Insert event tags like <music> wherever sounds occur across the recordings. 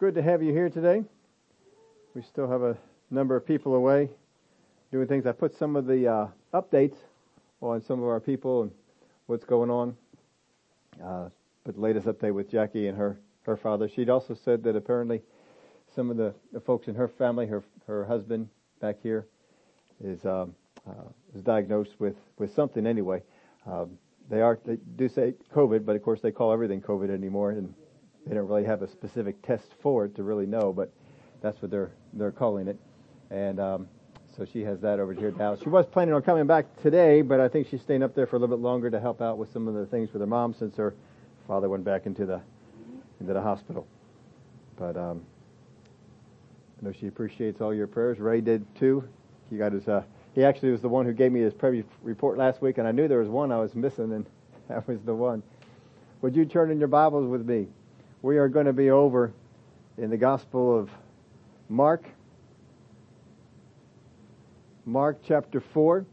good to have you here today. We still have a number of people away doing things. I put some of the uh, updates on some of our people and what's going on. Uh, but the latest update with Jackie and her her father. She'd also said that apparently some of the, the folks in her family, her her husband back here, is um, uh, is diagnosed with with something anyway. Um, they are they do say COVID, but of course they call everything COVID anymore, and they don't really have a specific test for it to really know, but that's what they're they're calling it. And um, so she has that over here now. She was planning on coming back today, but I think she's staying up there for a little bit longer to help out with some of the things with her mom since her father went back into the into the hospital. But um, I know she appreciates all your prayers. Ray did too. He got his. Uh, he actually was the one who gave me his prayer report last week, and I knew there was one I was missing, and <laughs> that was the one. Would you turn in your Bibles with me? We are going to be over in the Gospel of Mark. Mark chapter 4.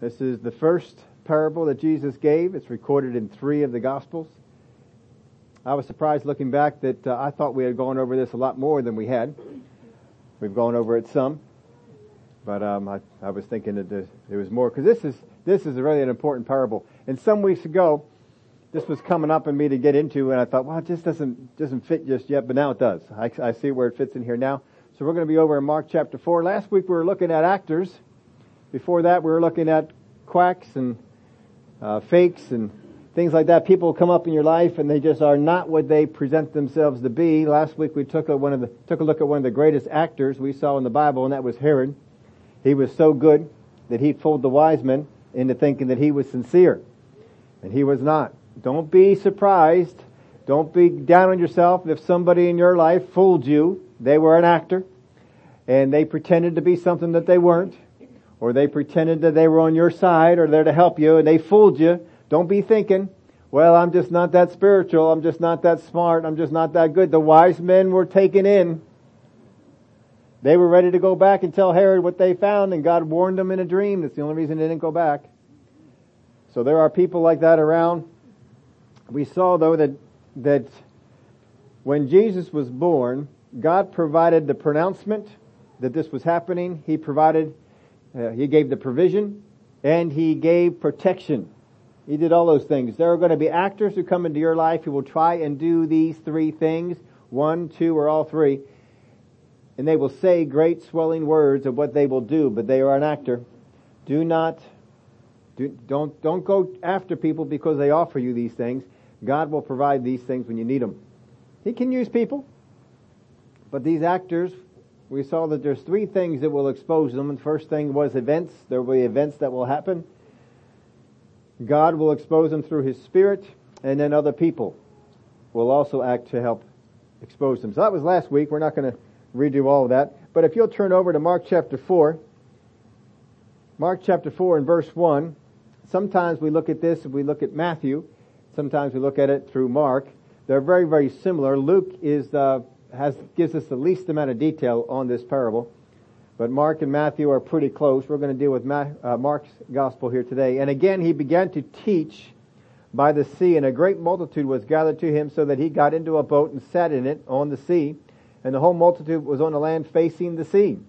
This is the first parable that Jesus gave. It's recorded in three of the Gospels. I was surprised looking back that uh, I thought we had gone over this a lot more than we had. We've gone over it some, but um, I, I, was thinking that there was more because this is this is really an important parable. And some weeks ago, this was coming up in me to get into, and I thought, well, it just doesn't doesn't fit just yet, but now it does. I, I see where it fits in here now. So we're going to be over in Mark chapter four. Last week we were looking at actors. Before that, we were looking at quacks and uh, fakes and things like that. People come up in your life and they just are not what they present themselves to be. Last week we took a, one of the, took a look at one of the greatest actors we saw in the Bible and that was Herod. He was so good that he fooled the wise men into thinking that he was sincere. And he was not. Don't be surprised. Don't be down on yourself if somebody in your life fooled you. They were an actor and they pretended to be something that they weren't or they pretended that they were on your side or there to help you and they fooled you don't be thinking, well, I'm just not that spiritual. I'm just not that smart. I'm just not that good. The wise men were taken in. They were ready to go back and tell Herod what they found and God warned them in a dream. That's the only reason they didn't go back. So there are people like that around. We saw though that, that when Jesus was born, God provided the pronouncement that this was happening. He provided, uh, He gave the provision and He gave protection. He did all those things. There are going to be actors who come into your life who will try and do these three things, one, two, or all three, and they will say great swelling words of what they will do, but they are an actor. Do not, do, don't, don't go after people because they offer you these things. God will provide these things when you need them. He can use people, but these actors, we saw that there's three things that will expose them. And the first thing was events. There will be events that will happen. God will expose them through His Spirit, and then other people will also act to help expose them. So that was last week. We're not going to redo all of that. But if you'll turn over to Mark chapter 4, Mark chapter 4 and verse 1, sometimes we look at this and we look at Matthew. Sometimes we look at it through Mark. They're very, very similar. Luke is, uh, has, gives us the least amount of detail on this parable. But Mark and Matthew are pretty close. We're going to deal with uh, Mark's gospel here today. And again, he began to teach by the sea, and a great multitude was gathered to him, so that he got into a boat and sat in it on the sea, and the whole multitude was on the land facing the sea.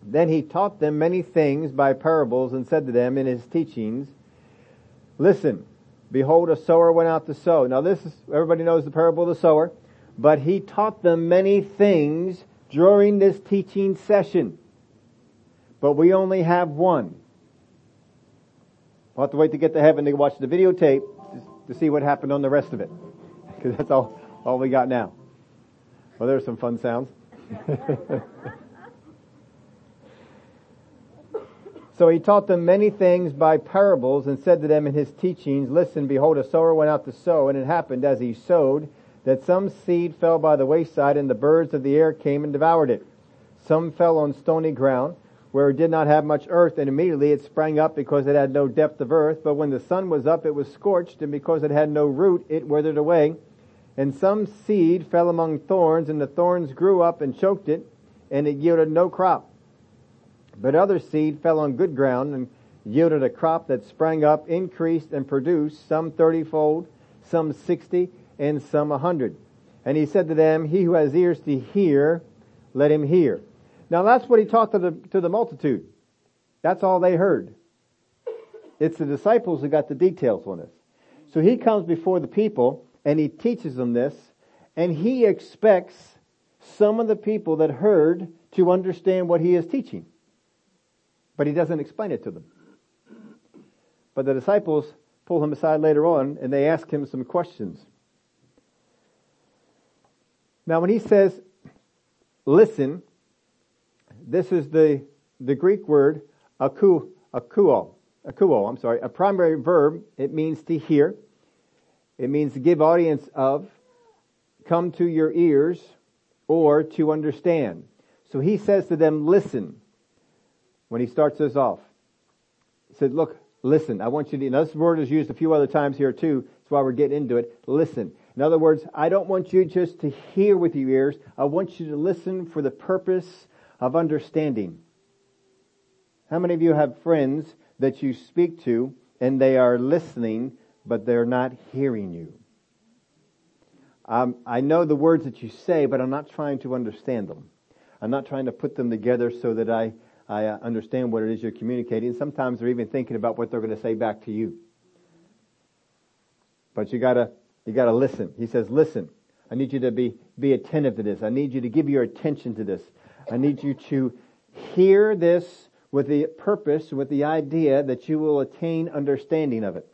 Then he taught them many things by parables, and said to them in his teachings, Listen, behold, a sower went out to sow. Now this is, everybody knows the parable of the sower, but he taught them many things during this teaching session. But we only have one. We'll have to wait to get to heaven to watch the videotape to see what happened on the rest of it. <laughs> Because that's all, all we got now. Well, there's some fun sounds. <laughs> so he taught them many things by parables and said to them in his teachings, Listen, behold, a sower went out to sow, and it happened as he sowed that some seed fell by the wayside and the birds of the air came and devoured it. Some fell on stony ground where it did not have much earth and immediately it sprang up because it had no depth of earth. But when the sun was up, it was scorched and because it had no root, it withered away. And some seed fell among thorns and the thorns grew up and choked it and it yielded no crop. But other seed fell on good ground and yielded a crop that sprang up, increased and produced some thirtyfold, some sixty, and some a hundred. And he said to them, he who has ears to hear, let him hear. Now that's what he taught to the, to the multitude. That's all they heard. It's the disciples who got the details on this. So he comes before the people and he teaches them this and he expects some of the people that heard to understand what he is teaching. But he doesn't explain it to them. But the disciples pull him aside later on and they ask him some questions. Now when he says, listen, this is the, the Greek word aku, akuo, akuo, I'm sorry, a primary verb. It means to hear. It means to give audience of, come to your ears, or to understand. So he says to them, listen. When he starts this off, he said, look, listen, I want you to, now this word is used a few other times here too. That's why we're getting into it. Listen. In other words, I don't want you just to hear with your ears. I want you to listen for the purpose of understanding. How many of you have friends that you speak to and they are listening, but they're not hearing you? Um, I know the words that you say, but I'm not trying to understand them. I'm not trying to put them together so that I, I uh, understand what it is you're communicating. Sometimes they're even thinking about what they're going to say back to you. But you gotta you got to listen. He says, listen, I need you to be, be attentive to this. I need you to give your attention to this. I need you to hear this with the purpose, with the idea that you will attain understanding of it.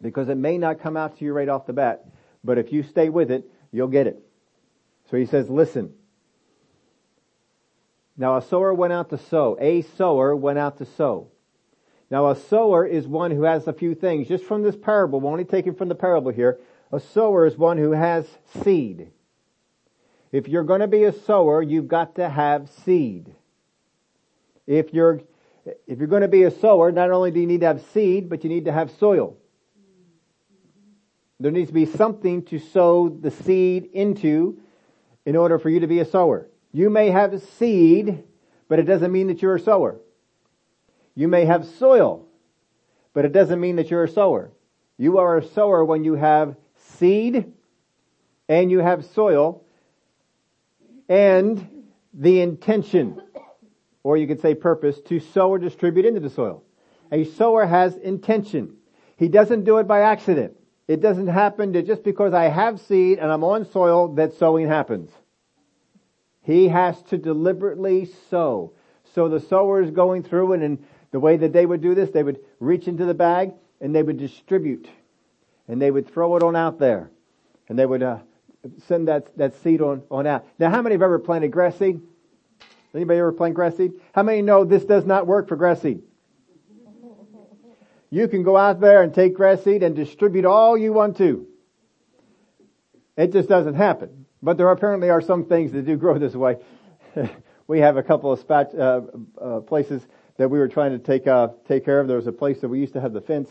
Because it may not come out to you right off the bat, but if you stay with it, you'll get it. So he says, listen. Now a sower went out to sow. A sower went out to sow. Now a sower is one who has a few things. Just from this parable, we're only taking from the parable here. A sower is one who has seed. If you're going to be a sower, you've got to have seed. If you're, if you're going to be a sower, not only do you need to have seed, but you need to have soil. There needs to be something to sow the seed into in order for you to be a sower. You may have seed, but it doesn't mean that you're a sower. You may have soil, but it doesn't mean that you're a sower. You are a sower when you have seed and you have soil and the intention, or you could say purpose, to sow or distribute into the soil. A sower has intention. He doesn't do it by accident. It doesn't happen to just because I have seed and I'm on soil that sowing happens. He has to deliberately sow. So the sower is going through and in the way that they would do this, they would reach into the bag and they would distribute and they would throw it on out there, and they would uh, send that that seed on on out. Now, how many have ever planted grass seed? Anybody ever plant grass seed? How many know this does not work for grass seed? You can go out there and take grass seed and distribute all you want to. It just doesn't happen. But there apparently are some things that do grow this way. <laughs> we have a couple of spot, uh, uh, places that we were trying to take uh, take care of. There was a place that we used to have the fence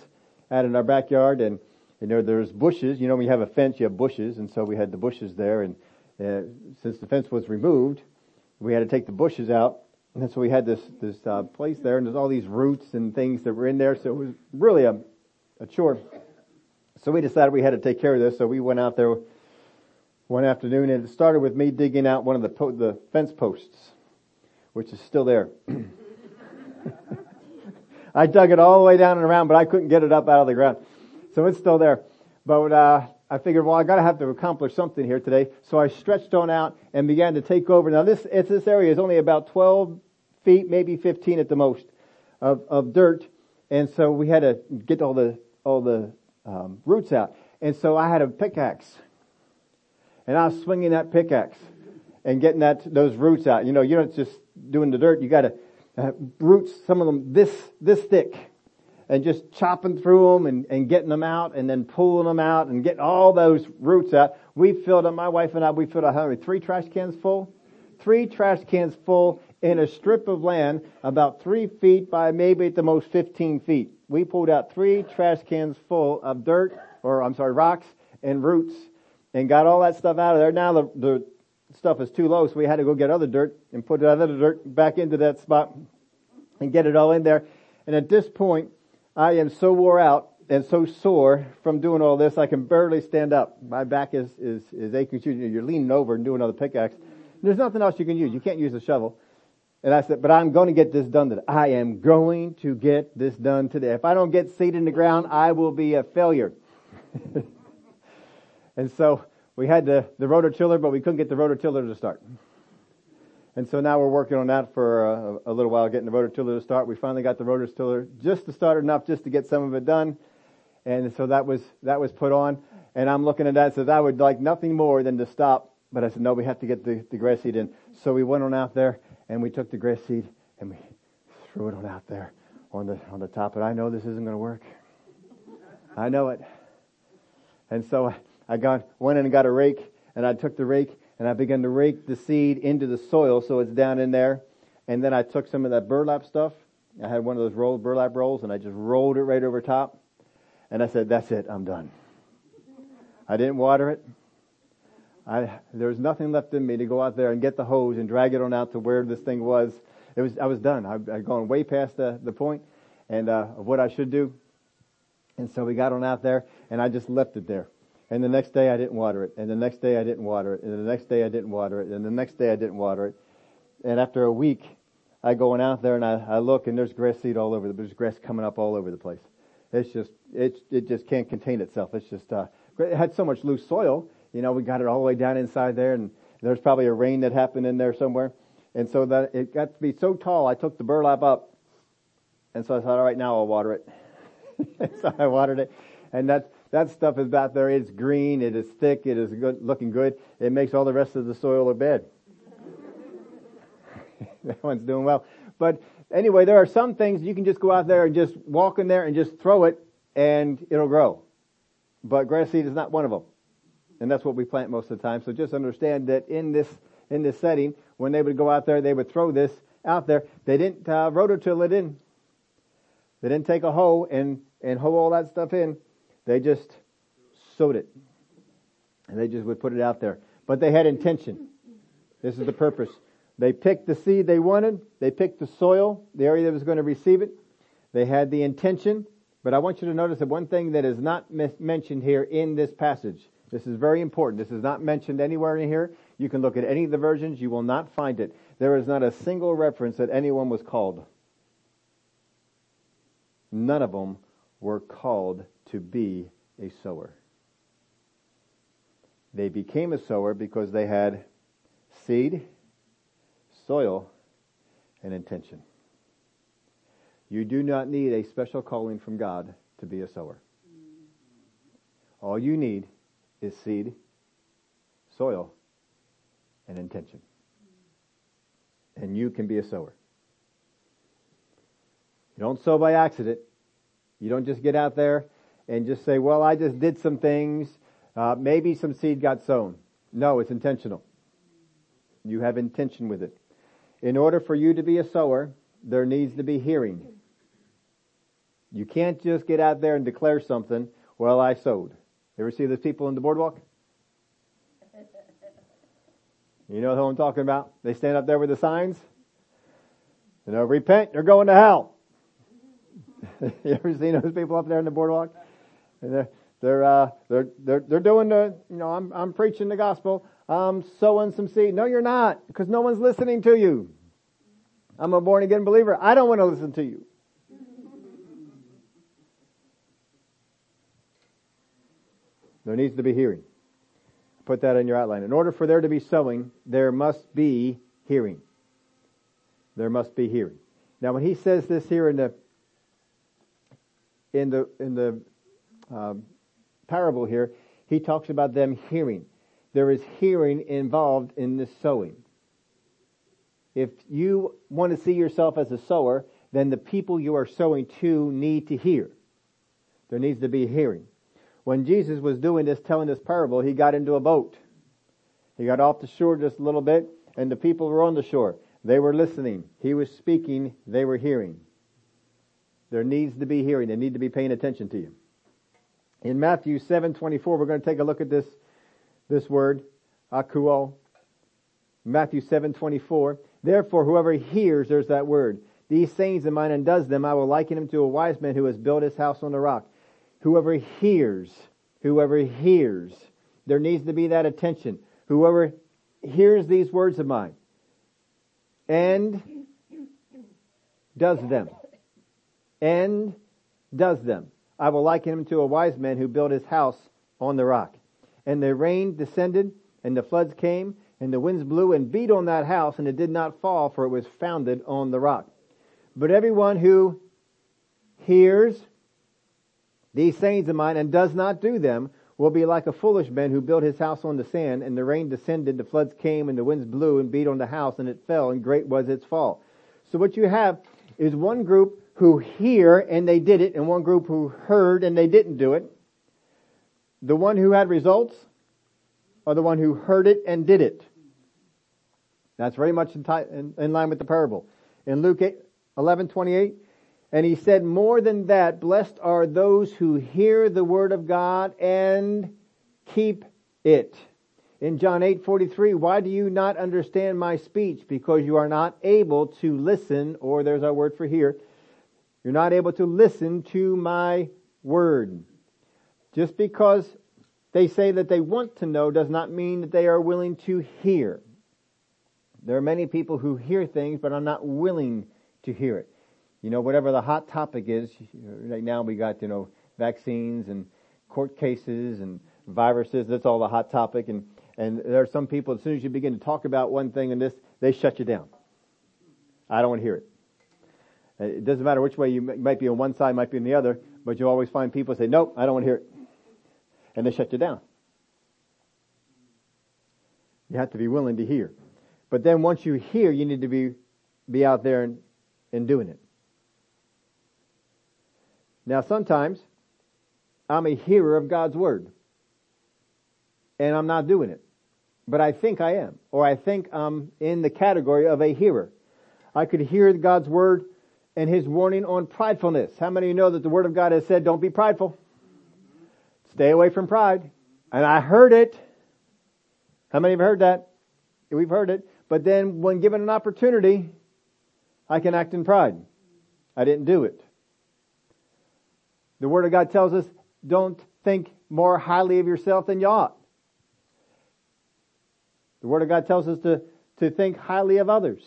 out in our backyard, and you know, there's bushes. You know, when you have a fence, you have bushes, and so we had the bushes there. And uh, since the fence was removed, we had to take the bushes out, and so we had this this uh, place there, and there's all these roots and things that were in there. So it was really a a chore. So we decided we had to take care of this. So we went out there one afternoon, and it started with me digging out one of the po- the fence posts, which is still there. <laughs> I dug it all the way down and around, but I couldn't get it up out of the ground. So it's still there. But uh, I figured, well, I got to have to accomplish something here today. So I stretched on out and began to take over. Now this this area is only about 12 feet, maybe 15 at the most, of, of dirt, and so we had to get all the all the um, roots out. And so I had a pickaxe, and I was swinging that pickaxe and getting that those roots out. You know, you're not just doing the dirt. You got to uh, roots, some of them this this thick and just chopping through them and, and getting them out and then pulling them out and getting all those roots out. We filled up, my wife and I, we filled up how? Three trash cans full? Three trash cans full in a strip of land about three feet by maybe at the most 15 feet. We pulled out three trash cans full of dirt, or I'm sorry, rocks and roots and got all that stuff out of there. Now the, the stuff is too low, so we had to go get other dirt and put other dirt back into that spot and get it all in there. And at this point, I am so wore out and so sore from doing all this, I can barely stand up. My back is, is, is aching. You're leaning over and doing another pickaxe. There's nothing else you can use. You can't use a shovel. And I said, but I'm going to get this done today. I am going to get this done today. If I don't get seed in the ground, I will be a failure. <laughs> and so we had the, the rototiller, but we couldn't get the rototiller to start. And so now we're working on that for a, a little while, getting the rototiller to start. We finally got the rototiller just to start enough just to get some of it done. And so that was, that was put on. And I'm looking at that says, I would like nothing more than to stop. But I said, no, we have to get the, the grass seed in. So we went on out there and we took the grass seed and we threw it on out there on the, on the top. But I know this isn't going to work. I know it. And so I got, went in and got a rake and I took the rake and I began to rake the seed into the soil so it's down in there. And then I took some of that burlap stuff. I had one of those rolled burlap rolls and I just rolled it right over top. And I said, that's it, I'm done. I didn't water it. I, there was nothing left in me to go out there and get the hose and drag it on out to where this thing was. It was, I was done. I, I'd gone way past the, the point and, uh, of what I should do. And so we got on out there and I just left it there. And the next day I didn't water it. And the next day I didn't water it. And the next day I didn't water it. And the next day I didn't water it. And after a week, I go out there and I, I look and there's grass seed all over. The, there's grass coming up all over the place. It's just, it, it just can't contain itself. It's just, uh, it had so much loose soil. You know, we got it all the way down inside there and there's probably a rain that happened in there somewhere. And so that it got to be so tall, I took the burlap up. And so I thought, all right, now I'll water it. <laughs> so I watered it. And that, that stuff is out there. It's green. It is thick. It is good, looking good. It makes all the rest of the soil look bad. <laughs> that one's doing well. But anyway, there are some things you can just go out there and just walk in there and just throw it and it'll grow. But grass seed is not one of them. And that's what we plant most of the time. So just understand that in this, in this setting, when they would go out there, they would throw this out there. They didn't, uh, rototill it in. They didn't take a hoe and, and hoe all that stuff in. They just sowed it. And they just would put it out there. But they had intention. This is the purpose. They picked the seed they wanted. They picked the soil, the area that was going to receive it. They had the intention. But I want you to notice that one thing that is not mis- mentioned here in this passage. This is very important. This is not mentioned anywhere in here. You can look at any of the versions. You will not find it. There is not a single reference that anyone was called. None of them were called to be a sower. They became a sower because they had seed, soil, and intention. You do not need a special calling from God to be a sower. All you need is seed, soil, and intention. And you can be a sower. You don't sow by accident. You don't just get out there and just say, well, I just did some things. Uh, maybe some seed got sown. No, it's intentional. You have intention with it. In order for you to be a sower, there needs to be hearing. You can't just get out there and declare something, well, I sowed. You ever see those people in the boardwalk? You know who I'm talking about? They stand up there with the signs. You know, repent, you're going to hell. <laughs> you ever seen those people up there in the boardwalk? They're, they're, uh, they're, they're, they're doing the, you know, I'm, I'm preaching the gospel. I'm sowing some seed. No, you're not, because no one's listening to you. I'm a born again believer. I don't want to listen to you. There needs to be hearing. Put that in your outline. In order for there to be sowing, there must be hearing. There must be hearing. Now, when he says this here in the in the in the um, parable here, he talks about them hearing. There is hearing involved in this sowing. If you want to see yourself as a sower, then the people you are sowing to need to hear. There needs to be hearing when Jesus was doing this, telling this parable, he got into a boat. He got off the shore just a little bit, and the people were on the shore. They were listening. He was speaking. They were hearing. There needs to be hearing. They need to be paying attention to you. In Matthew 7:24, we're going to take a look at this this word, akuo. Matthew 7:24. Therefore, whoever hears, there's that word. These sayings of mine and does them, I will liken him to a wise man who has built his house on the rock. Whoever hears, whoever hears, there needs to be that attention. Whoever hears these words of mine and does them, and does them. I will liken him to a wise man who built his house on the rock. And the rain descended, and the floods came, and the winds blew and beat on that house, and it did not fall, for it was founded on the rock. But everyone who hears these sayings of mine and does not do them will be like a foolish man who built his house on the sand, and the rain descended, the floods came, and the winds blew and beat on the house, and it fell, and great was its fall. So what you have is one group who hear and they did it, and one group who heard and they didn't do it. The one who had results, or the one who heard it and did it. That's very much in, in, in line with the parable. In Luke 8, 11, 28, and he said, more than that, blessed are those who hear the word of God and keep it. In John 8:43, why do you not understand my speech? Because you are not able to listen, or there's our word for hear. You're not able to listen to my word. Just because they say that they want to know does not mean that they are willing to hear. There are many people who hear things but are not willing to hear it you know, whatever the hot topic is, right now we got, you know, vaccines and court cases and viruses, that's all the hot topic. And, and there are some people, as soon as you begin to talk about one thing and this, they shut you down. I don't want to hear it. Uh, it doesn't matter which way you might be on one side, might be on the other, but you always find people say, nope, I don't want to hear it. And they shut you down. You have to be willing to hear. But then once you hear, you need to be, be out there and, and doing it. Now sometimes I'm a hearer of God's word and I'm not doing it, but I think I am, or I think I'm in the category of a hearer. I could hear God's word and his warning on pridefulness. How many of you know that the word of God has said, don't be prideful? Stay away from pride. And I heard it. How many have heard that? We've heard it. But then when given an opportunity, I can act in pride. I didn't do it. The Word of God tells us, don't think more highly of yourself than you ought. The Word of God tells us to, to think highly of others.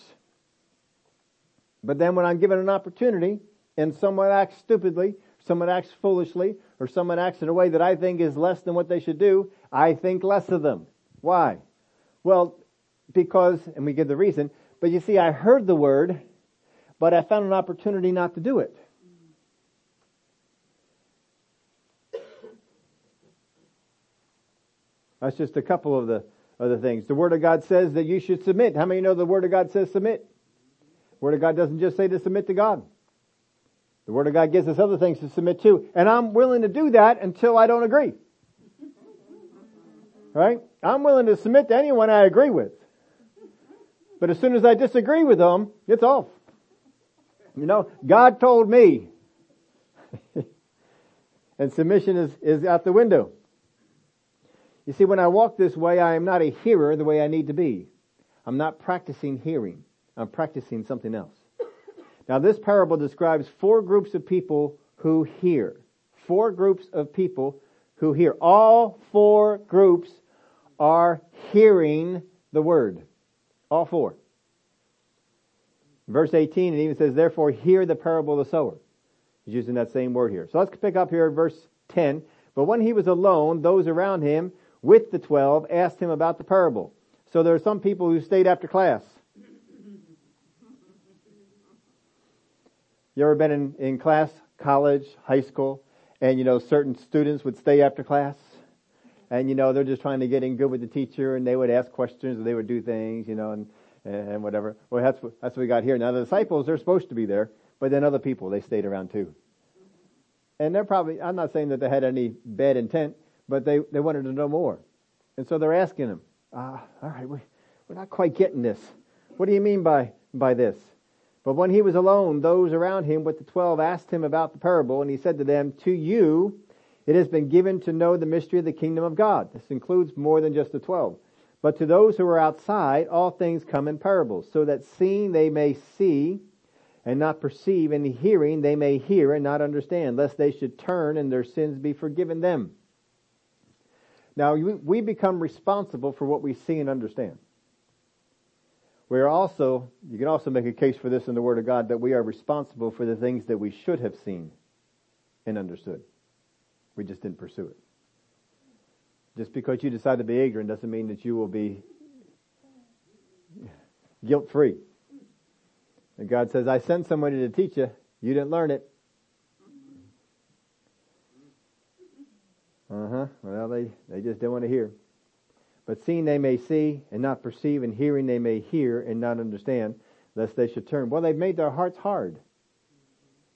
But then when I'm given an opportunity and someone acts stupidly, someone acts foolishly, or someone acts in a way that I think is less than what they should do, I think less of them. Why? Well, because, and we give the reason, but you see, I heard the word, but I found an opportunity not to do it. That's just a couple of the other things. The Word of God says that you should submit. How many know the Word of God says submit? Word of God doesn't just say to submit to God. The Word of God gives us other things to submit to. And I'm willing to do that until I don't agree. Right? I'm willing to submit to anyone I agree with. But as soon as I disagree with them, it's off. You know, God told me. <laughs> and submission is, is out the window. You see, when I walk this way, I am not a hearer the way I need to be. I'm not practicing hearing. I'm practicing something else. Now this parable describes four groups of people who hear. Four groups of people who hear. All four groups are hearing the word. All four. Verse 18, it even says, therefore hear the parable of the sower. He's using that same word here. So let's pick up here at verse 10. But when he was alone, those around him with the twelve asked him about the parable. So there are some people who stayed after class. You ever been in, in class, college, high school, and you know certain students would stay after class? And you know, they're just trying to get in good with the teacher and they would ask questions or they would do things, you know, and, and whatever. Well, that's what, that's what we got here. Now the disciples, they're supposed to be there, but then other people, they stayed around too. And they're probably, I'm not saying that they had any bad intent, but they, they wanted to know more. And so they're asking him, ah, all right, we, we're not quite getting this. What do you mean by, by this? But when he was alone, those around him with the twelve asked him about the parable, and he said to them, To you it has been given to know the mystery of the kingdom of God. This includes more than just the twelve. But to those who are outside, all things come in parables, so that seeing they may see, and not perceive, and hearing they may hear and not understand, lest they should turn and their sins be forgiven them. Now, we become responsible for what we see and understand. We are also, you can also make a case for this in the Word of God, that we are responsible for the things that we should have seen and understood. We just didn't pursue it. Just because you decide to be ignorant doesn't mean that you will be guilt free. And God says, I sent somebody to teach you. You didn't learn it. Uh huh. Well, they, they just don't want to hear. But seeing they may see and not perceive, and hearing they may hear and not understand, lest they should turn. Well, they've made their hearts hard.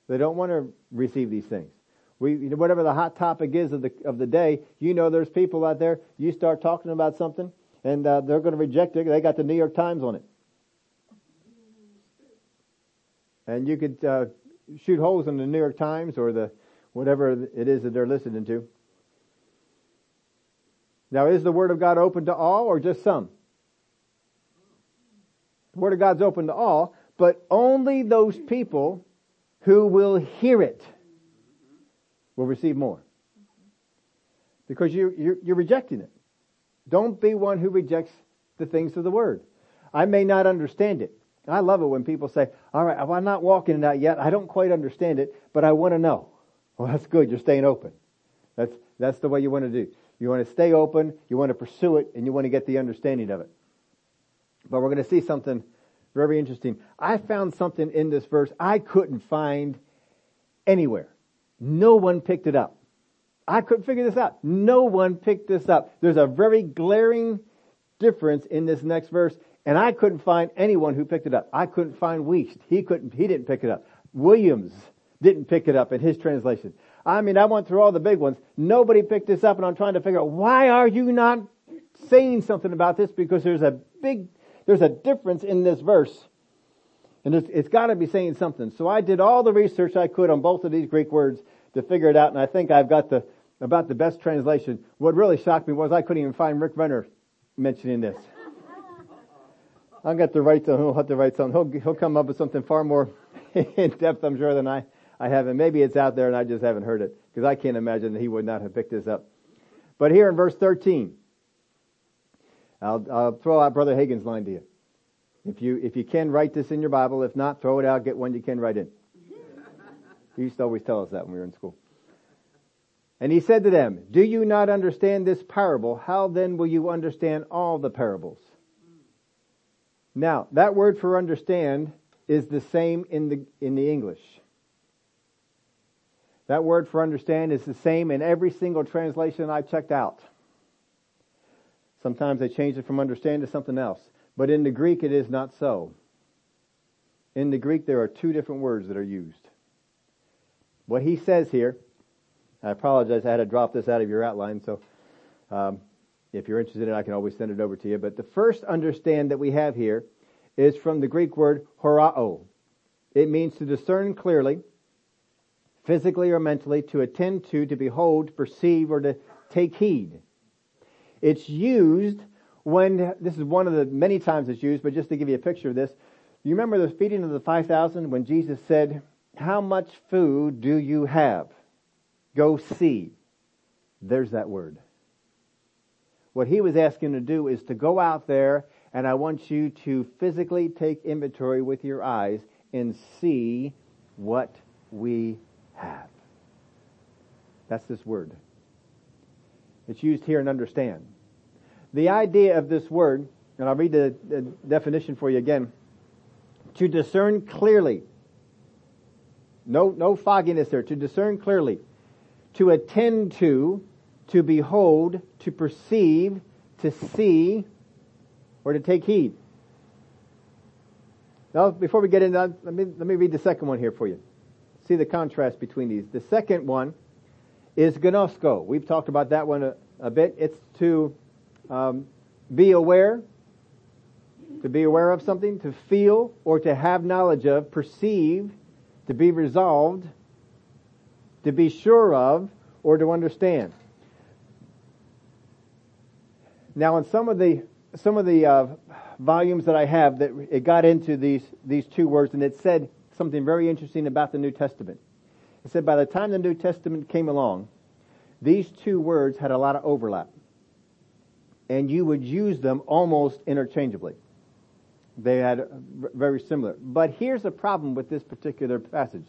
They don't want to receive these things. We, you know, whatever the hot topic is of the of the day, you know, there's people out there. You start talking about something, and uh, they're going to reject it. They got the New York Times on it, and you could uh, shoot holes in the New York Times or the whatever it is that they're listening to. Now, is the Word of God open to all or just some? The Word of God's open to all, but only those people who will hear it will receive more. Because you, you're, you're rejecting it. Don't be one who rejects the things of the Word. I may not understand it. I love it when people say, all right, I'm not walking in that yet. I don't quite understand it, but I want to know. Well, that's good. You're staying open. That's, that's the way you want to do. You want to stay open, you want to pursue it, and you want to get the understanding of it. But we're going to see something very interesting. I found something in this verse I couldn't find anywhere. No one picked it up. I couldn't figure this out. No one picked this up. There's a very glaring difference in this next verse, and I couldn't find anyone who picked it up. I couldn't find Wuest. He couldn't, he didn't pick it up. Williams didn't pick it up in his translation. I mean, I went through all the big ones. Nobody picked this up and I'm trying to figure out why are you not saying something about this? Because there's a big, there's a difference in this verse. And it's, it's gotta be saying something. So I did all the research I could on both of these Greek words to figure it out and I think I've got the, about the best translation. What really shocked me was I couldn't even find Rick Renner mentioning this. I'll get to write, he'll have to write something. He'll, he'll come up with something far more <laughs> in depth, I'm sure, than I, I haven't. Maybe it's out there and I just haven't heard it because I can't imagine that he would not have picked this up. But here in verse 13, I'll, I'll throw out Brother Hagin's line to you. If you, if you can write this in your Bible, if not, throw it out, get one you can write in. He used to always tell us that when we were in school. And he said to them, Do you not understand this parable? How then will you understand all the parables? Now, that word for understand is the same in the, in the English. That word for understand is the same in every single translation I've checked out. Sometimes they change it from understand to something else. But in the Greek it is not so. In the Greek there are two different words that are used. What he says here, I apologize I had to drop this out of your outline, so um, if you're interested in it I can always send it over to you. But the first understand that we have here is from the Greek word horao. It means to discern clearly, physically or mentally, to attend to, to behold, perceive, or to take heed. It's used when, this is one of the many times it's used, but just to give you a picture of this, you remember the feeding of the 5,000 when Jesus said, how much food do you have? Go see. There's that word. What he was asking to do is to go out there and I want you to physically take inventory with your eyes and see what we have. That's this word. It's used here and understand. The idea of this word, and I'll read the, the definition for you again, to discern clearly. No, no fogginess there. To discern clearly. To attend to, to behold, to perceive, to see, or to take heed. Now, before we get into that, let me, let me read the second one here for you see the contrast between these. The second one is gnosko. We've talked about that one a, a bit. It's to um, be aware, to be aware of something, to feel or to have knowledge of, perceive, to be resolved, to be sure of, or to understand. Now, in some of the some of the uh, volumes that I have, that it got into these these two words, and it said something very interesting about the New Testament. It said by the time the New Testament came along, these two words had a lot of overlap. And you would use them almost interchangeably. They had uh, very similar. But here's the problem with this particular passage.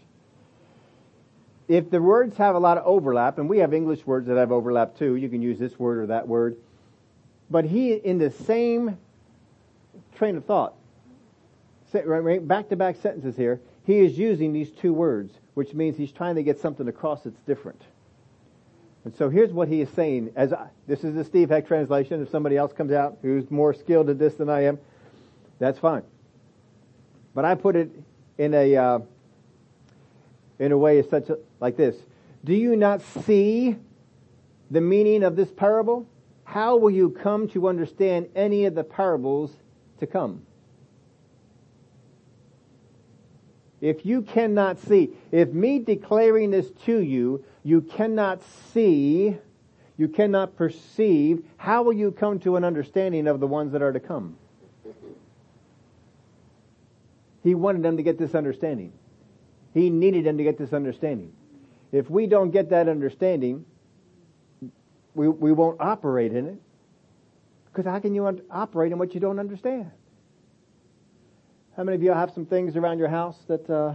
If the words have a lot of overlap, and we have English words that have overlap too, you can use this word or that word. But he, in the same train of thought, back to back sentences here, he is using these two words, which means he's trying to get something across that's different. And so here's what he is saying. As I, this is the Steve Heck translation. If somebody else comes out who's more skilled at this than I am, that's fine. But I put it in a uh, in a way such a, like this: Do you not see the meaning of this parable? How will you come to understand any of the parables to come? If you cannot see, if me declaring this to you, you cannot see, you cannot perceive, how will you come to an understanding of the ones that are to come? He wanted them to get this understanding. He needed them to get this understanding. If we don't get that understanding, we, we won't operate in it. Because how can you un- operate in what you don't understand? How many of you have some things around your house that uh,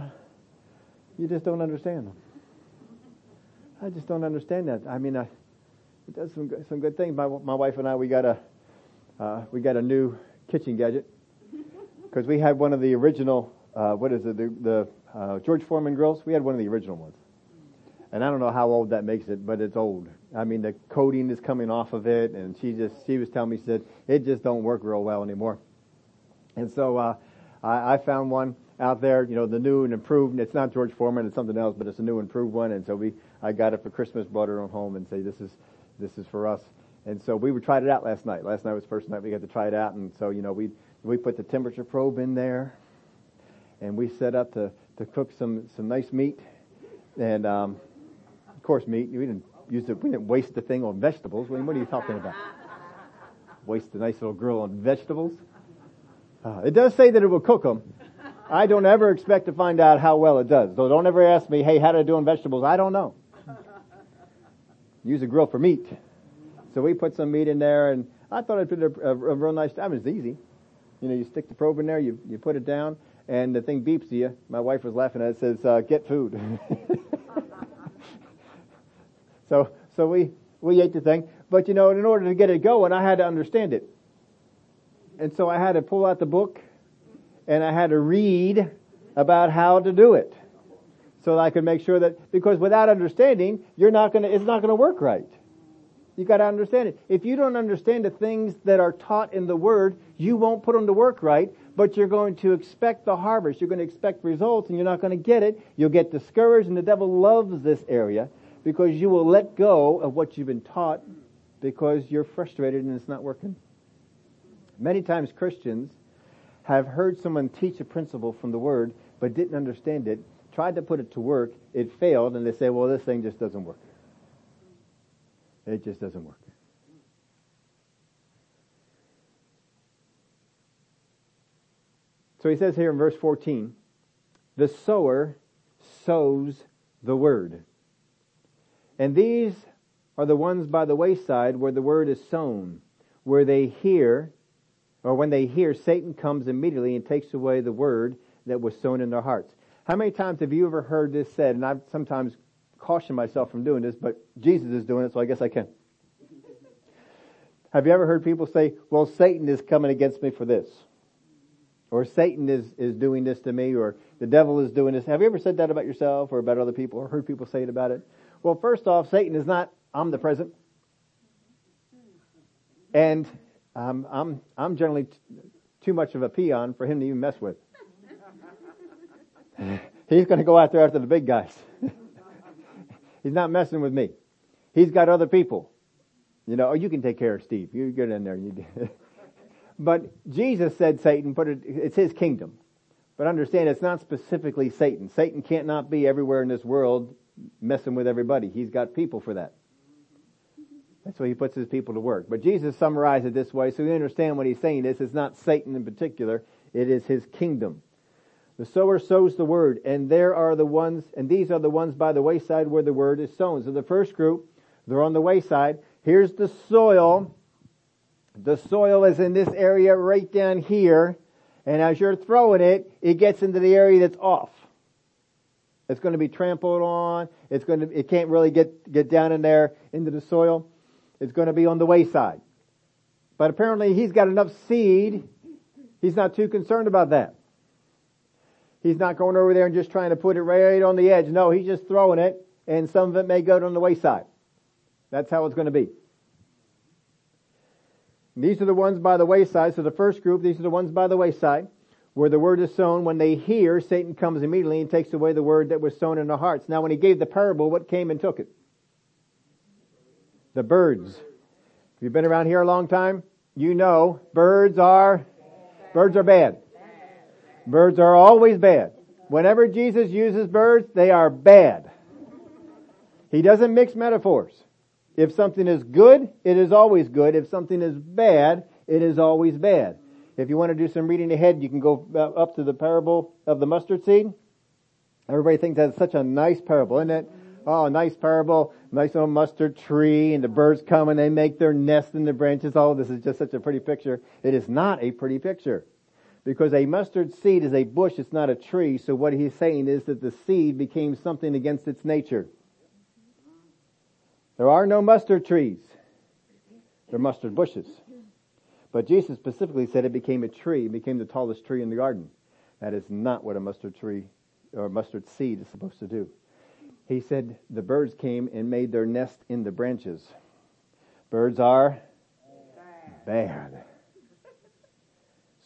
you just don't understand? I just don't understand that. I mean, I, it does some some good things. My my wife and I we got a uh, we got a new kitchen gadget because we had one of the original uh, what is it the, the uh, George Foreman grills. We had one of the original ones, and I don't know how old that makes it, but it's old. I mean, the coating is coming off of it, and she just she was telling me she said it just don't work real well anymore. And so uh, I, I found one out there, you know, the new and improved. It's not George Foreman, it's something else, but it's a new improved one. And so we, I got it for Christmas, brought it home, and say this is, this is for us. And so we tried it out last night. Last night was the first night we got to try it out, and so you know we we put the temperature probe in there, and we set up to to cook some some nice meat, and um, of course meat. We didn't use it. We didn't waste the thing on vegetables. what are you talking about? Waste a nice little grill on vegetables. Uh, it does say that it will cook them. I don't ever expect to find out how well it does. So don't ever ask me, hey, how did I do on vegetables? I don't know. <laughs> Use a grill for meat. So we put some meat in there and I thought did a, a, a real nice job. It's easy. You know, you stick the probe in there, you, you put it down, and the thing beeps to you. My wife was laughing at it. It says, uh, get food. <laughs> so, so we, we ate the thing. But you know, in order to get it going, I had to understand it. And so I had to pull out the book and I had to read about how to do it. So that I could make sure that, because without understanding, you're not gonna, it's not gonna work right. You gotta understand it. If you don't understand the things that are taught in the Word, you won't put them to work right, but you're going to expect the harvest. You're going to expect results and you're not going to get it. You'll get discouraged and the devil loves this area because you will let go of what you've been taught because you're frustrated and it's not working. Many times Christians have heard someone teach a principle from the Word, but didn't understand it, tried to put it to work, it failed, and they say, well, this thing just doesn't work. It just doesn't work. So he says here in verse 14, the sower sows the word. And these are the ones by the wayside where the word is sown, where they hear or when they hear, Satan comes immediately and takes away the word that was sown in their hearts. How many times have you ever heard this said? And I've sometimes cautioned myself from doing this, but Jesus is doing it, so I guess I can. have you ever heard people say, well, Satan is coming against me for this? Or Satan is, is doing this to me, or the devil is doing this. Have you ever said that about yourself or about other people, or heard people say it about it? Well, first off, Satan is not omnipresent. And um, I'm I'm generally t- too much of a peon for him to even mess with. <laughs> He's going to go out there after the big guys. <laughs> He's not messing with me. He's got other people. You know, oh, you can take care of Steve. You get in there. You <laughs> but Jesus said Satan, put it, it's his kingdom. But understand, it's not specifically Satan. Satan can't not be everywhere in this world messing with everybody. He's got people for that. That's why he puts his people to work. But Jesus summarized it this way, so we understand what he's saying. This is not Satan in particular. It is his kingdom. The sower sows the word, and there are the ones, and these are the ones by the wayside where the word is sown. So the first group, they're on the wayside. Here's the soil. The soil is in this area right down here, and as you're throwing it, it gets into the area that's off. It's going to be trampled on. It's going to, it can't really get, get down in there into the soil. It's going to be on the wayside. But apparently he's got enough seed. He's not too concerned about that. He's not going over there and just trying to put it right on the edge. No, he's just throwing it and some of it may go on the wayside. That's how it's going to be. These are the ones by the wayside. So the first group, these are the ones by the wayside where the word is sown, when they hear, Satan comes immediately and takes away the word that was sown in their hearts. Now when he gave the parable, what came and took it? The birds. If you've been around here a long time, you know birds are, birds are bad. Birds are always bad. Whenever Jesus uses birds, they are bad. He doesn't mix metaphors. If something is good, it is always good. If something is bad, it is always bad. If you want to do some reading ahead, you can go uh, up to the parable of the mustard seed. Everybody thinks that's such a nice parable, isn't it? Oh, nice parable, nice little mustard tree, and the birds come and they make their nest in the branches. Oh, this is just such a pretty picture. It is not a pretty picture. Because a mustard seed is a bush, it's not a tree, so what he's saying is that the seed became something against its nature. There are no mustard trees. They're mustard bushes. But Jesus specifically said it became a tree, it became the tallest tree in the garden. That is not what a mustard tree or mustard seed is supposed to do. He said the birds came and made their nest in the branches. Birds are bad.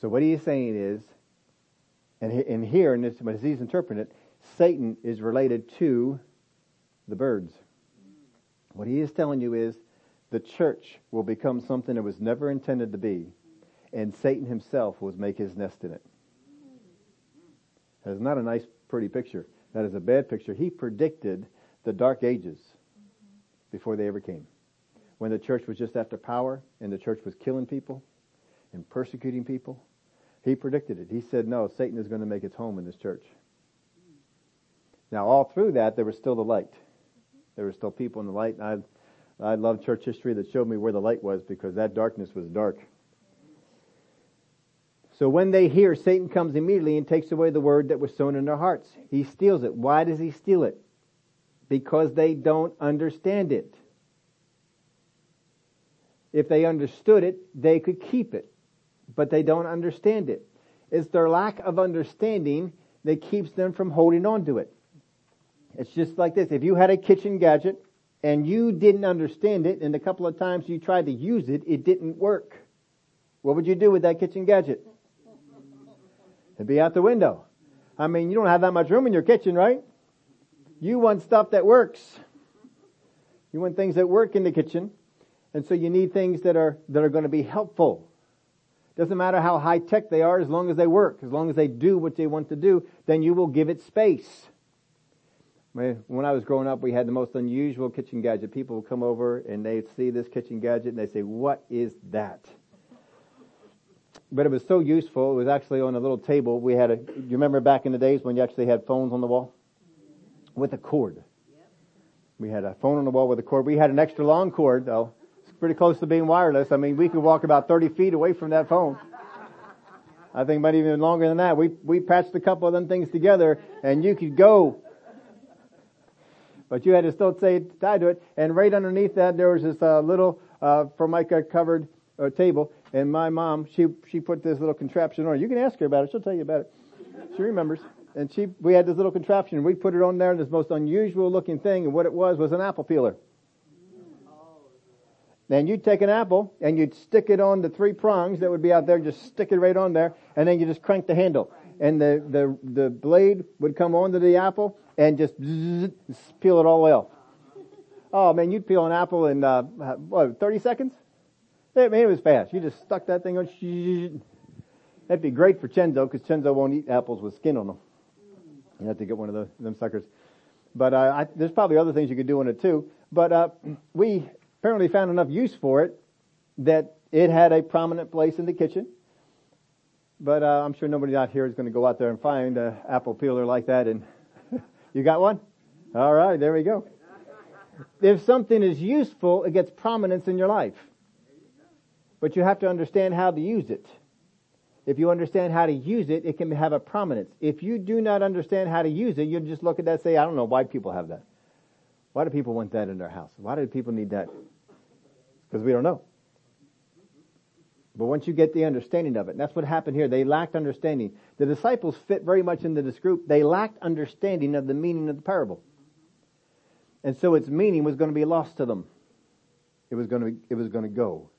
So what he's saying is, and, and here, and this, as he's interpreting it, Satan is related to the birds. What he is telling you is the church will become something it was never intended to be, and Satan himself will make his nest in it. That is not a nice, pretty picture. That is a bad picture. He predicted the dark ages before they ever came. When the church was just after power and the church was killing people and persecuting people, he predicted it. He said, no, Satan is going to make its home in this church. Now, all through that, there was still the light. There were still people in the light. I I love church history that showed me where the light was because that darkness was dark. So when they hear, Satan comes immediately and takes away the word that was sown in their hearts. He steals it. Why does he steal it? Because they don't understand it. If they understood it, they could keep it. But they don't understand it. It's their lack of understanding that keeps them from holding on to it. It's just like this. If you had a kitchen gadget and you didn't understand it, and a couple of times you tried to use it, it didn't work. What would you do with that kitchen gadget? It'd be out the window. I mean, you don't have that much room in your kitchen, right? You want stuff that works. You want things that work in the kitchen. And so you need things that are, that are going to be helpful. Doesn't matter how high tech they are, as long as they work, as long as they do what they want to do, then you will give it space. When I was growing up, we had the most unusual kitchen gadget. People would come over and they'd see this kitchen gadget and they'd say, what is that? But it was so useful. It was actually on a little table. We had a, you remember back in the days when you actually had phones on the wall? With a cord. We had a phone on the wall with a cord. We had an extra long cord though. It's pretty close to being wireless. I mean, we could walk about 30 feet away from that phone. I think might even be longer than that. We, we patched a couple of them things together and you could go but you had to still stay tied to it. And right underneath that, there was this uh, little uh, formica covered uh, table. And my mom, she she put this little contraption on. You can ask her about it; she'll tell you about it. She remembers. And she, we had this little contraption. We put it on there, this most unusual looking thing. And what it was was an apple peeler. Then you'd take an apple and you'd stick it on the three prongs that would be out there, just stick it right on there, and then you just crank the handle. And the, the, the blade would come onto the apple and just peel it all off. Oh man, you'd peel an apple in, uh, what, 30 seconds? I mean, it was fast. You just stuck that thing on. That'd be great for Chenzo because Chenzo won't eat apples with skin on them. You have to get one of the, them suckers. But uh, I, there's probably other things you could do on it too. But uh, we apparently found enough use for it that it had a prominent place in the kitchen. but uh, I'm sure nobody out here is going to go out there and find an apple peeler like that. And <laughs> you got one? All right, there we go. If something is useful, it gets prominence in your life. But you have to understand how to use it. If you understand how to use it, it can have a prominence. If you do not understand how to use it, you just look at that and say, I don't know why people have that. Why do people want that in their house? Why do people need that? Because we don't know. But once you get the understanding of it, that's what happened here. They lacked understanding. The disciples fit very much into this group. They lacked understanding of the meaning of the parable. And so its meaning was going to be lost to them. It was going to, be, it was going to go.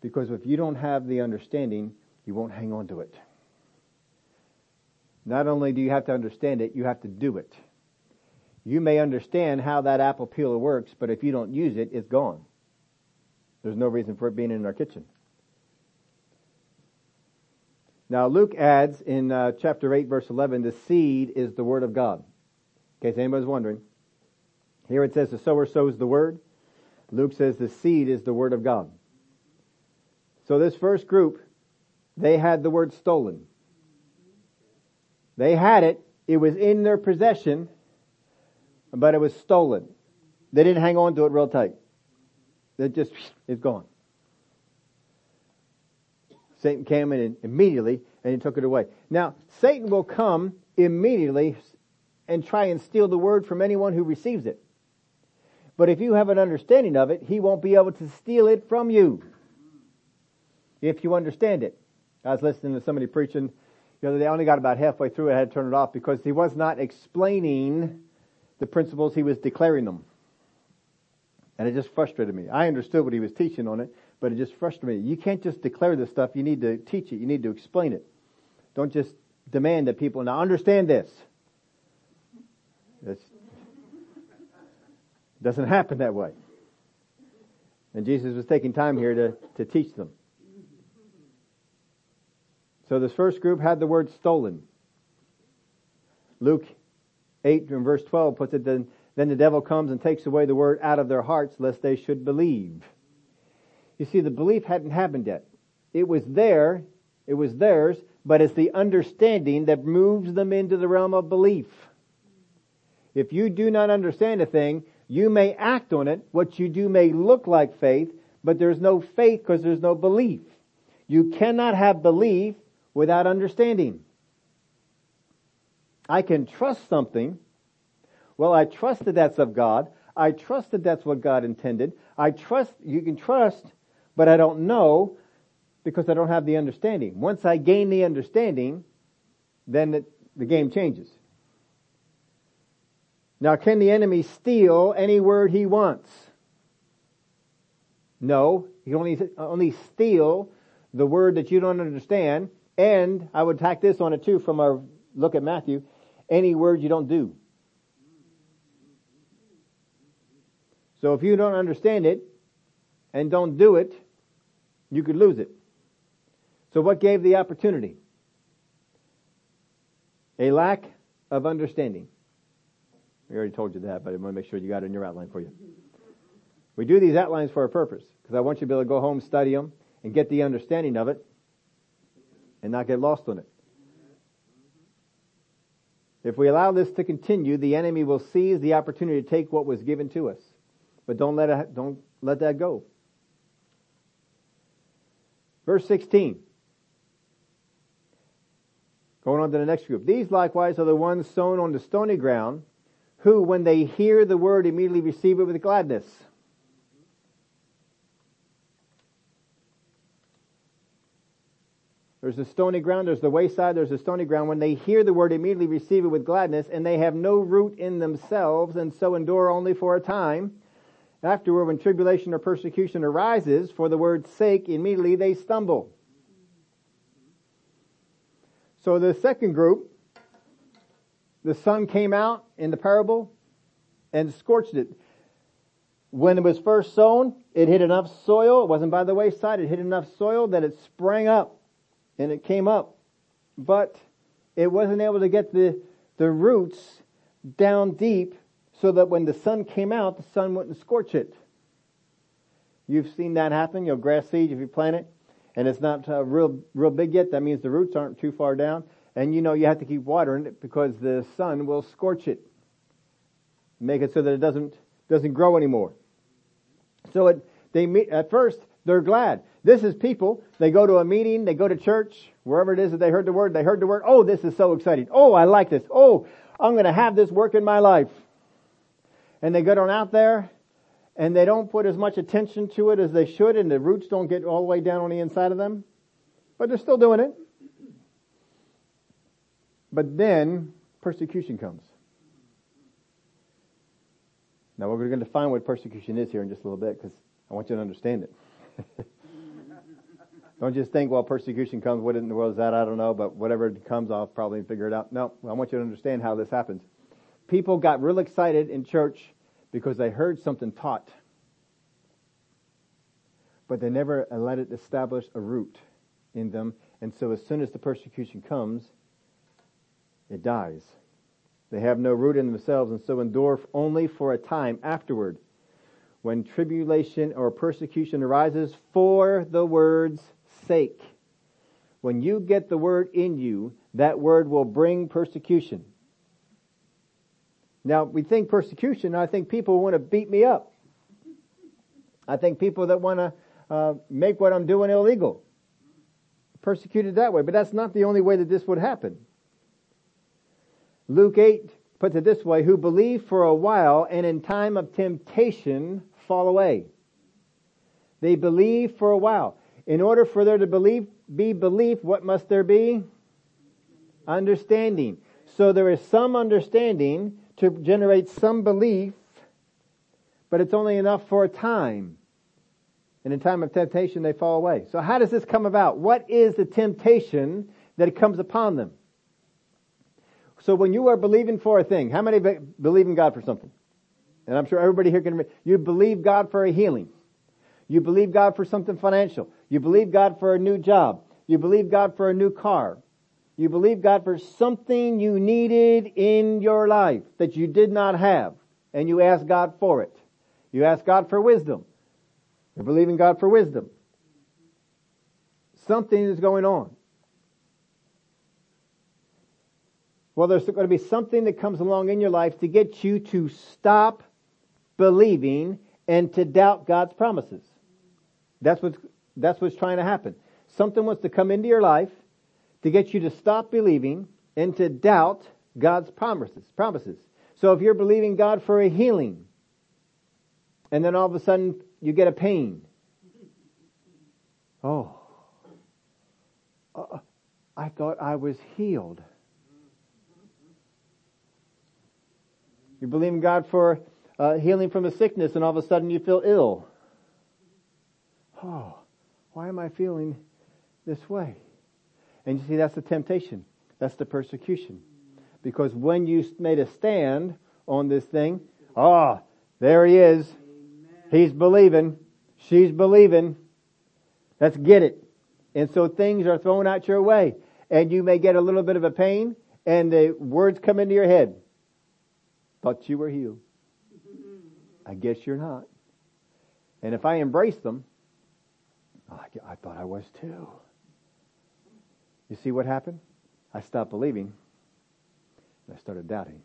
Because if you don't have the understanding, you won't hang on to it. Not only do you have to understand it, you have to do it. You may understand how that apple peeler works, but if you don't use it, it's gone. There's no reason for it being in our kitchen. Now Luke adds in uh, chapter 8 verse 11, the seed is the word of God. In case anybody's wondering. Here it says the sower sows the word. Luke says the seed is the word of God. So this first group, they had the word stolen. They had it. It was in their possession, but it was stolen. They didn't hang on to it real tight. It just, it's gone. Satan came in immediately and he took it away. Now, Satan will come immediately and try and steal the word from anyone who receives it. But if you have an understanding of it, he won't be able to steal it from you. If you understand it. I was listening to somebody preaching the other day. I only got about halfway through. I had to turn it off because he was not explaining the principles. He was declaring them. And it just frustrated me. I understood what he was teaching on it, but it just frustrated me. You can't just declare this stuff. You need to teach it. You need to explain it. Don't just demand that people now understand this. It doesn't happen that way. And Jesus was taking time here to, to teach them. So this first group had the word stolen. Luke 8 and verse 12 puts it, then, then the devil comes and takes away the word out of their hearts lest they should believe. You see, the belief hadn't happened yet. It was there, it was theirs, but it's the understanding that moves them into the realm of belief. If you do not understand a thing, you may act on it. What you do may look like faith, but there's no faith because there's no belief. You cannot have belief without understanding. I can trust something. Well, I trust that that's of God. I trust that that's what God intended. I trust, you can trust, but I don't know because I don't have the understanding. Once I gain the understanding, then the, the game changes. Now, can the enemy steal any word he wants? No, he can only, only steal the word that you don't understand. And I would tack this on it too from our look at Matthew. Any word you don't do. So if you don't understand it and don't do it, you could lose it. So what gave the opportunity? A lack of understanding. We already told you that, but I want to make sure you got it in your outline for you. We do these outlines for a purpose, because I want you to be able to go home, study them, and get the understanding of it, and not get lost on it. If we allow this to continue, the enemy will seize the opportunity to take what was given to us. But don't let it, don't let that go. Verse 16. Going on to the next group. These likewise are the ones sown on the stony ground, who, when they hear the word, immediately receive it with gladness. There's the stony ground, there's the wayside, there's the stony ground. When they hear the word, immediately receive it with gladness, and they have no root in themselves, and so endure only for a time. Afterward, when tribulation or persecution arises for the word's sake, immediately they stumble. So the second group, the sun came out in the parable and scorched it. When it was first sown, it hit enough soil, it wasn't by the wayside, it hit enough soil that it sprang up and it came up. But it wasn't able to get the, the roots down deep so that when the sun came out, the sun wouldn't scorch it. You've seen that happen, your grass seed, if you plant it, and it's not uh, real, real big yet, that means the roots aren't too far down. And you know you have to keep watering it because the sun will scorch it. Make it so that it doesn't, doesn't grow anymore. So it, they meet, at first, they're glad. This is people, they go to a meeting, they go to church, wherever it is that they heard the word, they heard the word, oh, this is so exciting. Oh, I like this. Oh, I'm gonna have this work in my life. And they get on out there, and they don't put as much attention to it as they should, and the roots don't get all the way down on the inside of them. But they're still doing it. But then, persecution comes. Now we're going to define what persecution is here in just a little bit because I want you to understand it. <laughs> don't just think, well, persecution comes, what in the world is that? I don't know, but whatever comes, I'll probably figure it out. No, I want you to understand how this happens. People got real excited in church because they heard something taught. But they never let it establish a root in them. And so as soon as the persecution comes, it dies. They have no root in themselves and so endure only for a time afterward. When tribulation or persecution arises for the word's sake. When you get the word in you, that word will bring persecution. Now, we think persecution, I think people want to beat me up. I think people that want to uh, make what I'm doing illegal. Persecuted that way, but that's not the only way that this would happen. Luke 8 puts it this way, who believe for a while and in time of temptation fall away. They believe for a while. In order for there to believe, be belief, what must there be? Understanding. So there is some understanding to generate some belief, but it's only enough for a time. And in time of temptation, they fall away. So how does this come about? What is the temptation that comes upon them? So when you are believing for a thing, how many believe in God for something? And I'm sure everybody here can, you believe God for a healing. You believe God for something financial. You believe God for a new job. You believe God for a new car. You believe God for something you needed in your life that you did not have. And you ask God for it. You ask God for wisdom. You're believing God for wisdom. Something is going on. Well, there's going to be something that comes along in your life to get you to stop believing and to doubt God's promises. That's what's, that's what's trying to happen. Something wants to come into your life to get you to stop believing and to doubt God's promises, promises. So if you're believing God for a healing, and then all of a sudden you get a pain. Oh, uh, I thought I was healed. You believe in God for uh, healing from a sickness and all of a sudden you feel ill. Oh, why am I feeling this way? And you see, that's the temptation. That's the persecution. Because when you made a stand on this thing, ah, oh, there he is. He's believing. She's believing. Let's get it. And so things are thrown out your way. And you may get a little bit of a pain and the words come into your head. Thought you were healed. I guess you're not. And if I embrace them, Oh, I thought I was too. You see what happened? I stopped believing and I started doubting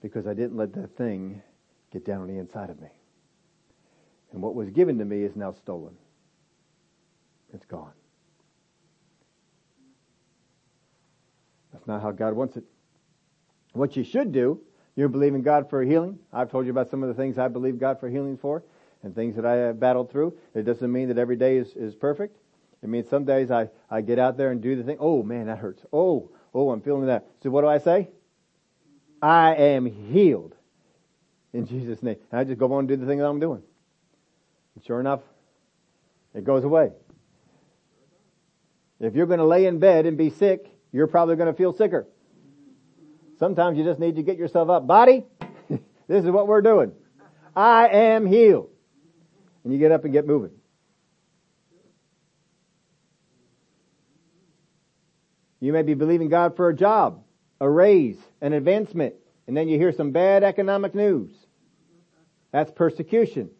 because I didn't let that thing get down on the inside of me. And what was given to me is now stolen. It's gone. That's not how God wants it. What you should do you're believing God for healing? I've told you about some of the things I believe God for healing for and things that I have battled through. It doesn't mean that every day is, is perfect. It means some days I, I get out there and do the thing. Oh man, that hurts. Oh, oh, I'm feeling that. So what do I say? I am healed in Jesus' name. And I just go on and do the thing that I'm doing. And sure enough, it goes away. If you're going to lay in bed and be sick, you're probably going to feel sicker. Sometimes you just need to get yourself up. Body, <laughs> this is what we're doing. I am healed. And you get up and get moving. You may be believing God for a job, a raise, an advancement, and then you hear some bad economic news. That's persecution.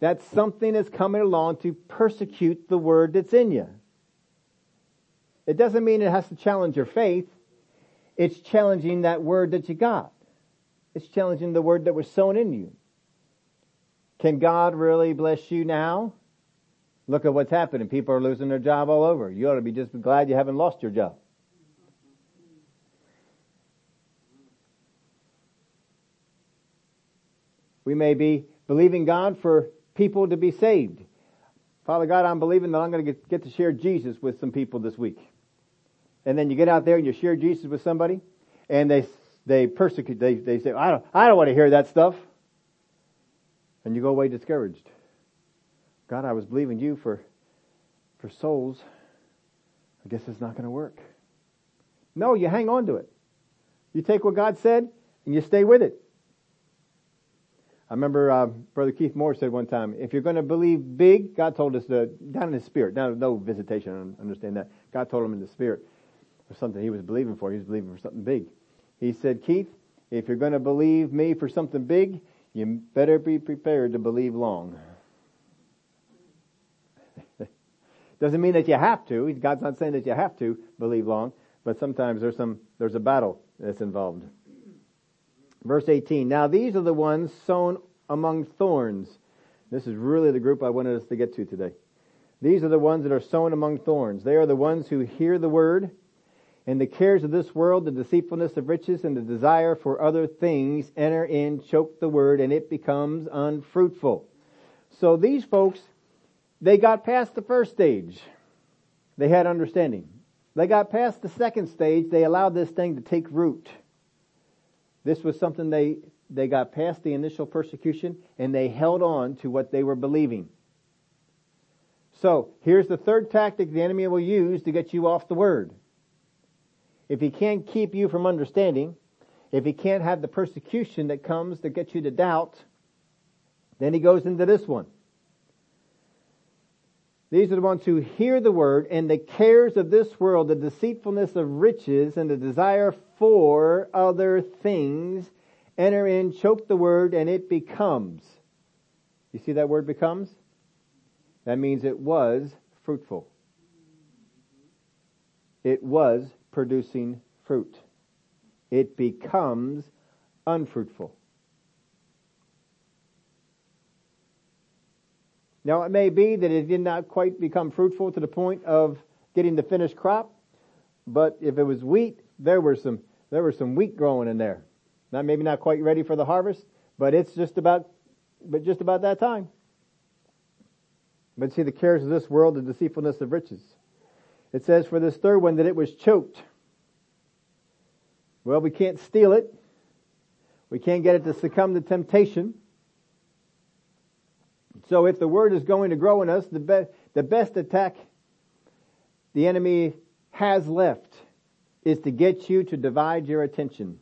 that something is coming along to persecute the word that's in you. It doesn't mean it has to challenge your faith. It's challenging that word that you got. It's challenging the word that was sown in you. Can God really bless you now? Look at what's happening. People are losing their job all over. You ought to be just glad you haven't lost your job. We may be believing God for people to be saved. Father God, I'm believing that I'm going to get, get to share Jesus with some people this week. And then you get out there and you share Jesus with somebody and they, they persecute, they, they say, I don't, I don't want to hear that stuff. And you go away discouraged. God, I was believing you for, for souls. I guess it's not going to work. No, you hang on to it. You take what God said and you stay with it. I remember uh, Brother Keith Moore said one time, if you're going to believe big, God told us to, down in the spirit, now no visitation, I understand that. God told him in the spirit for something he was believing for. He was believing for something big. He said, Keith, if you're going to believe me for something big, you better be prepared to believe long. Doesn't mean that you have to. God's not saying that you have to believe long, but sometimes there's some, there's a battle that's involved. Verse 18. Now these are the ones sown among thorns. This is really the group I wanted us to get to today. These are the ones that are sown among thorns. They are the ones who hear the word, and the cares of this world, the deceitfulness of riches, and the desire for other things enter in, choke the word, and it becomes unfruitful. So these folks, they got past the first stage. They had understanding. They got past the second stage. They allowed this thing to take root. This was something they, they got past the initial persecution and they held on to what they were believing. So, here's the third tactic the enemy will use to get you off the word. If he can't keep you from understanding, if he can't have the persecution that comes to get you to doubt, then he goes into this one. These are the ones who hear the word and the cares of this world, the deceitfulness of riches and the desire for other things enter in, choke the word, and it becomes. You see that word becomes? That means it was fruitful. It was producing fruit. It becomes unfruitful. Now it may be that it did not quite become fruitful to the point of getting the finished crop, but if it was wheat, there were some, there were some wheat growing in there. Not, maybe not quite ready for the harvest, but it's just about, but just about that time. But see the cares of this world, the deceitfulness of riches. It says for this third one that it was choked. Well, we can't steal it. We can't get it to succumb to temptation. So if the word is going to grow in us, the, be- the best attack the enemy has left is to get you to divide your attention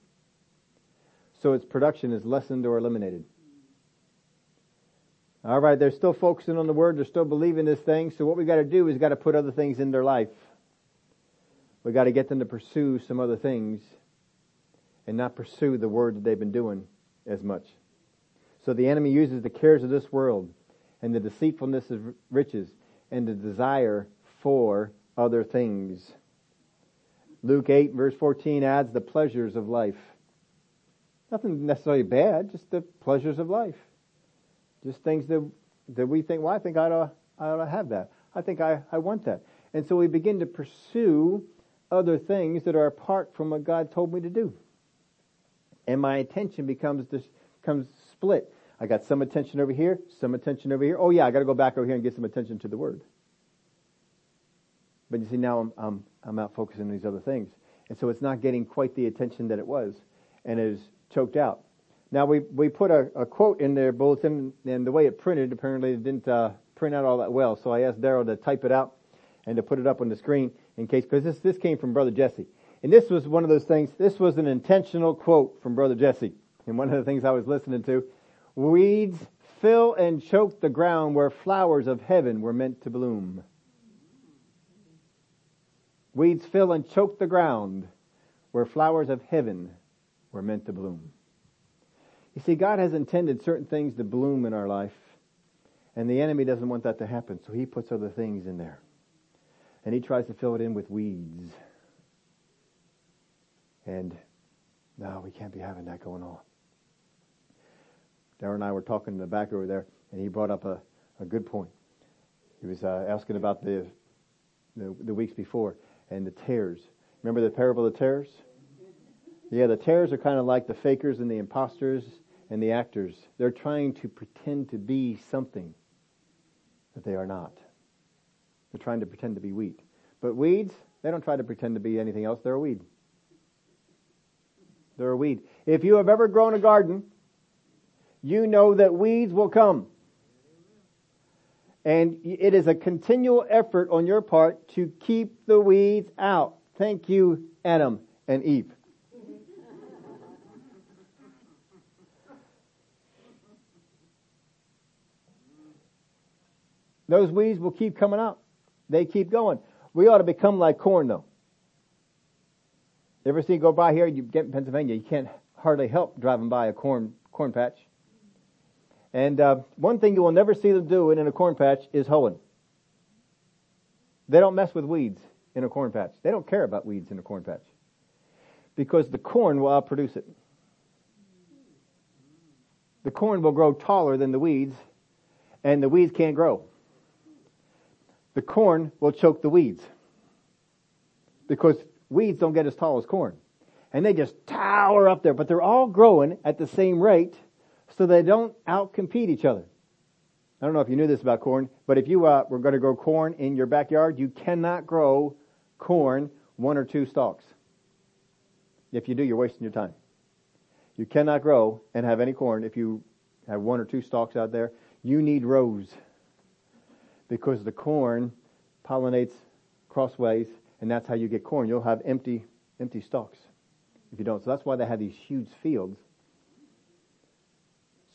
so its production is lessened or eliminated. All right, they're still focusing on the word, they're still believing this thing, so what we got to do is got to put other things in their life. We got to get them to pursue some other things and not pursue the word that they've been doing as much. So the enemy uses the cares of this world and the deceitfulness of riches and the desire for other things. Luke 8 verse 14 adds the pleasures of life. Nothing necessarily bad, just the pleasures of life. Just things that, that we think, well, I think I ought, I ought to have that. I think I, I want that. And so we begin to pursue other things that are apart from what God told me to do. And my attention becomes, becomes split. I got some attention over here, some attention over here. Oh yeah, I got to go back over here and get some attention to the word. But you see, now I'm, I'm, I'm out focusing on these other things. And so it's not getting quite the attention that it was. And it is choked out. Now we, we put a, a quote in their bulletin and the way it printed, apparently it didn't, uh, print out all that well. So I asked Daryl to type it out and to put it up on the screen in case, cause this, this came from Brother Jesse. And this was one of those things, this was an intentional quote from Brother Jesse. And one of the things I was listening to, Weeds fill and choke the ground where flowers of heaven were meant to bloom. Weeds fill and choke the ground where flowers of heaven were meant to bloom. You see, God has intended certain things to bloom in our life. And the enemy doesn't want that to happen, so he puts other things in there. And he tries to fill it in with weeds. And no, we can't be having that going on. Darren and I were talking in the back over there, and he brought up a, a good point. He was uh, asking about the, the, the weeks before and the tares. Remember the parable of the tares? Yeah, the tares are kind of like the fakers and the imposters and the actors. They're trying to pretend to be something that they are not. They're trying to pretend to be wheat. But weeds, they don't try to pretend to be anything else. They're a weed. They're a weed. If you have ever grown a garden, you know that weeds will come. And it is a continual effort on your part to keep the weeds out. Thank you, Adam and Eve. Those weeds will keep coming out. They keep going. We ought to become like corn though. You ever see go by here, you get in Pennsylvania, you can't hardly help driving by a corn, corn patch. And uh, one thing you will never see them doing in a corn patch is hoeing. They don't mess with weeds in a corn patch. They don't care about weeds in a corn patch. Because the corn will outproduce it. The corn will grow taller than the weeds, and the weeds can't grow the corn will choke the weeds. Because weeds don't get as tall as corn. And they just tower up there, but they're all growing at the same rate so they don't outcompete each other. I don't know if you knew this about corn, but if you uh, were going to grow corn in your backyard, you cannot grow corn one or two stalks. If you do, you're wasting your time. You cannot grow and have any corn if you have one or two stalks out there. You need rows because the corn pollinates crossways, and that's how you get corn. You'll have empty, empty stalks if you don't. So that's why they have these huge fields,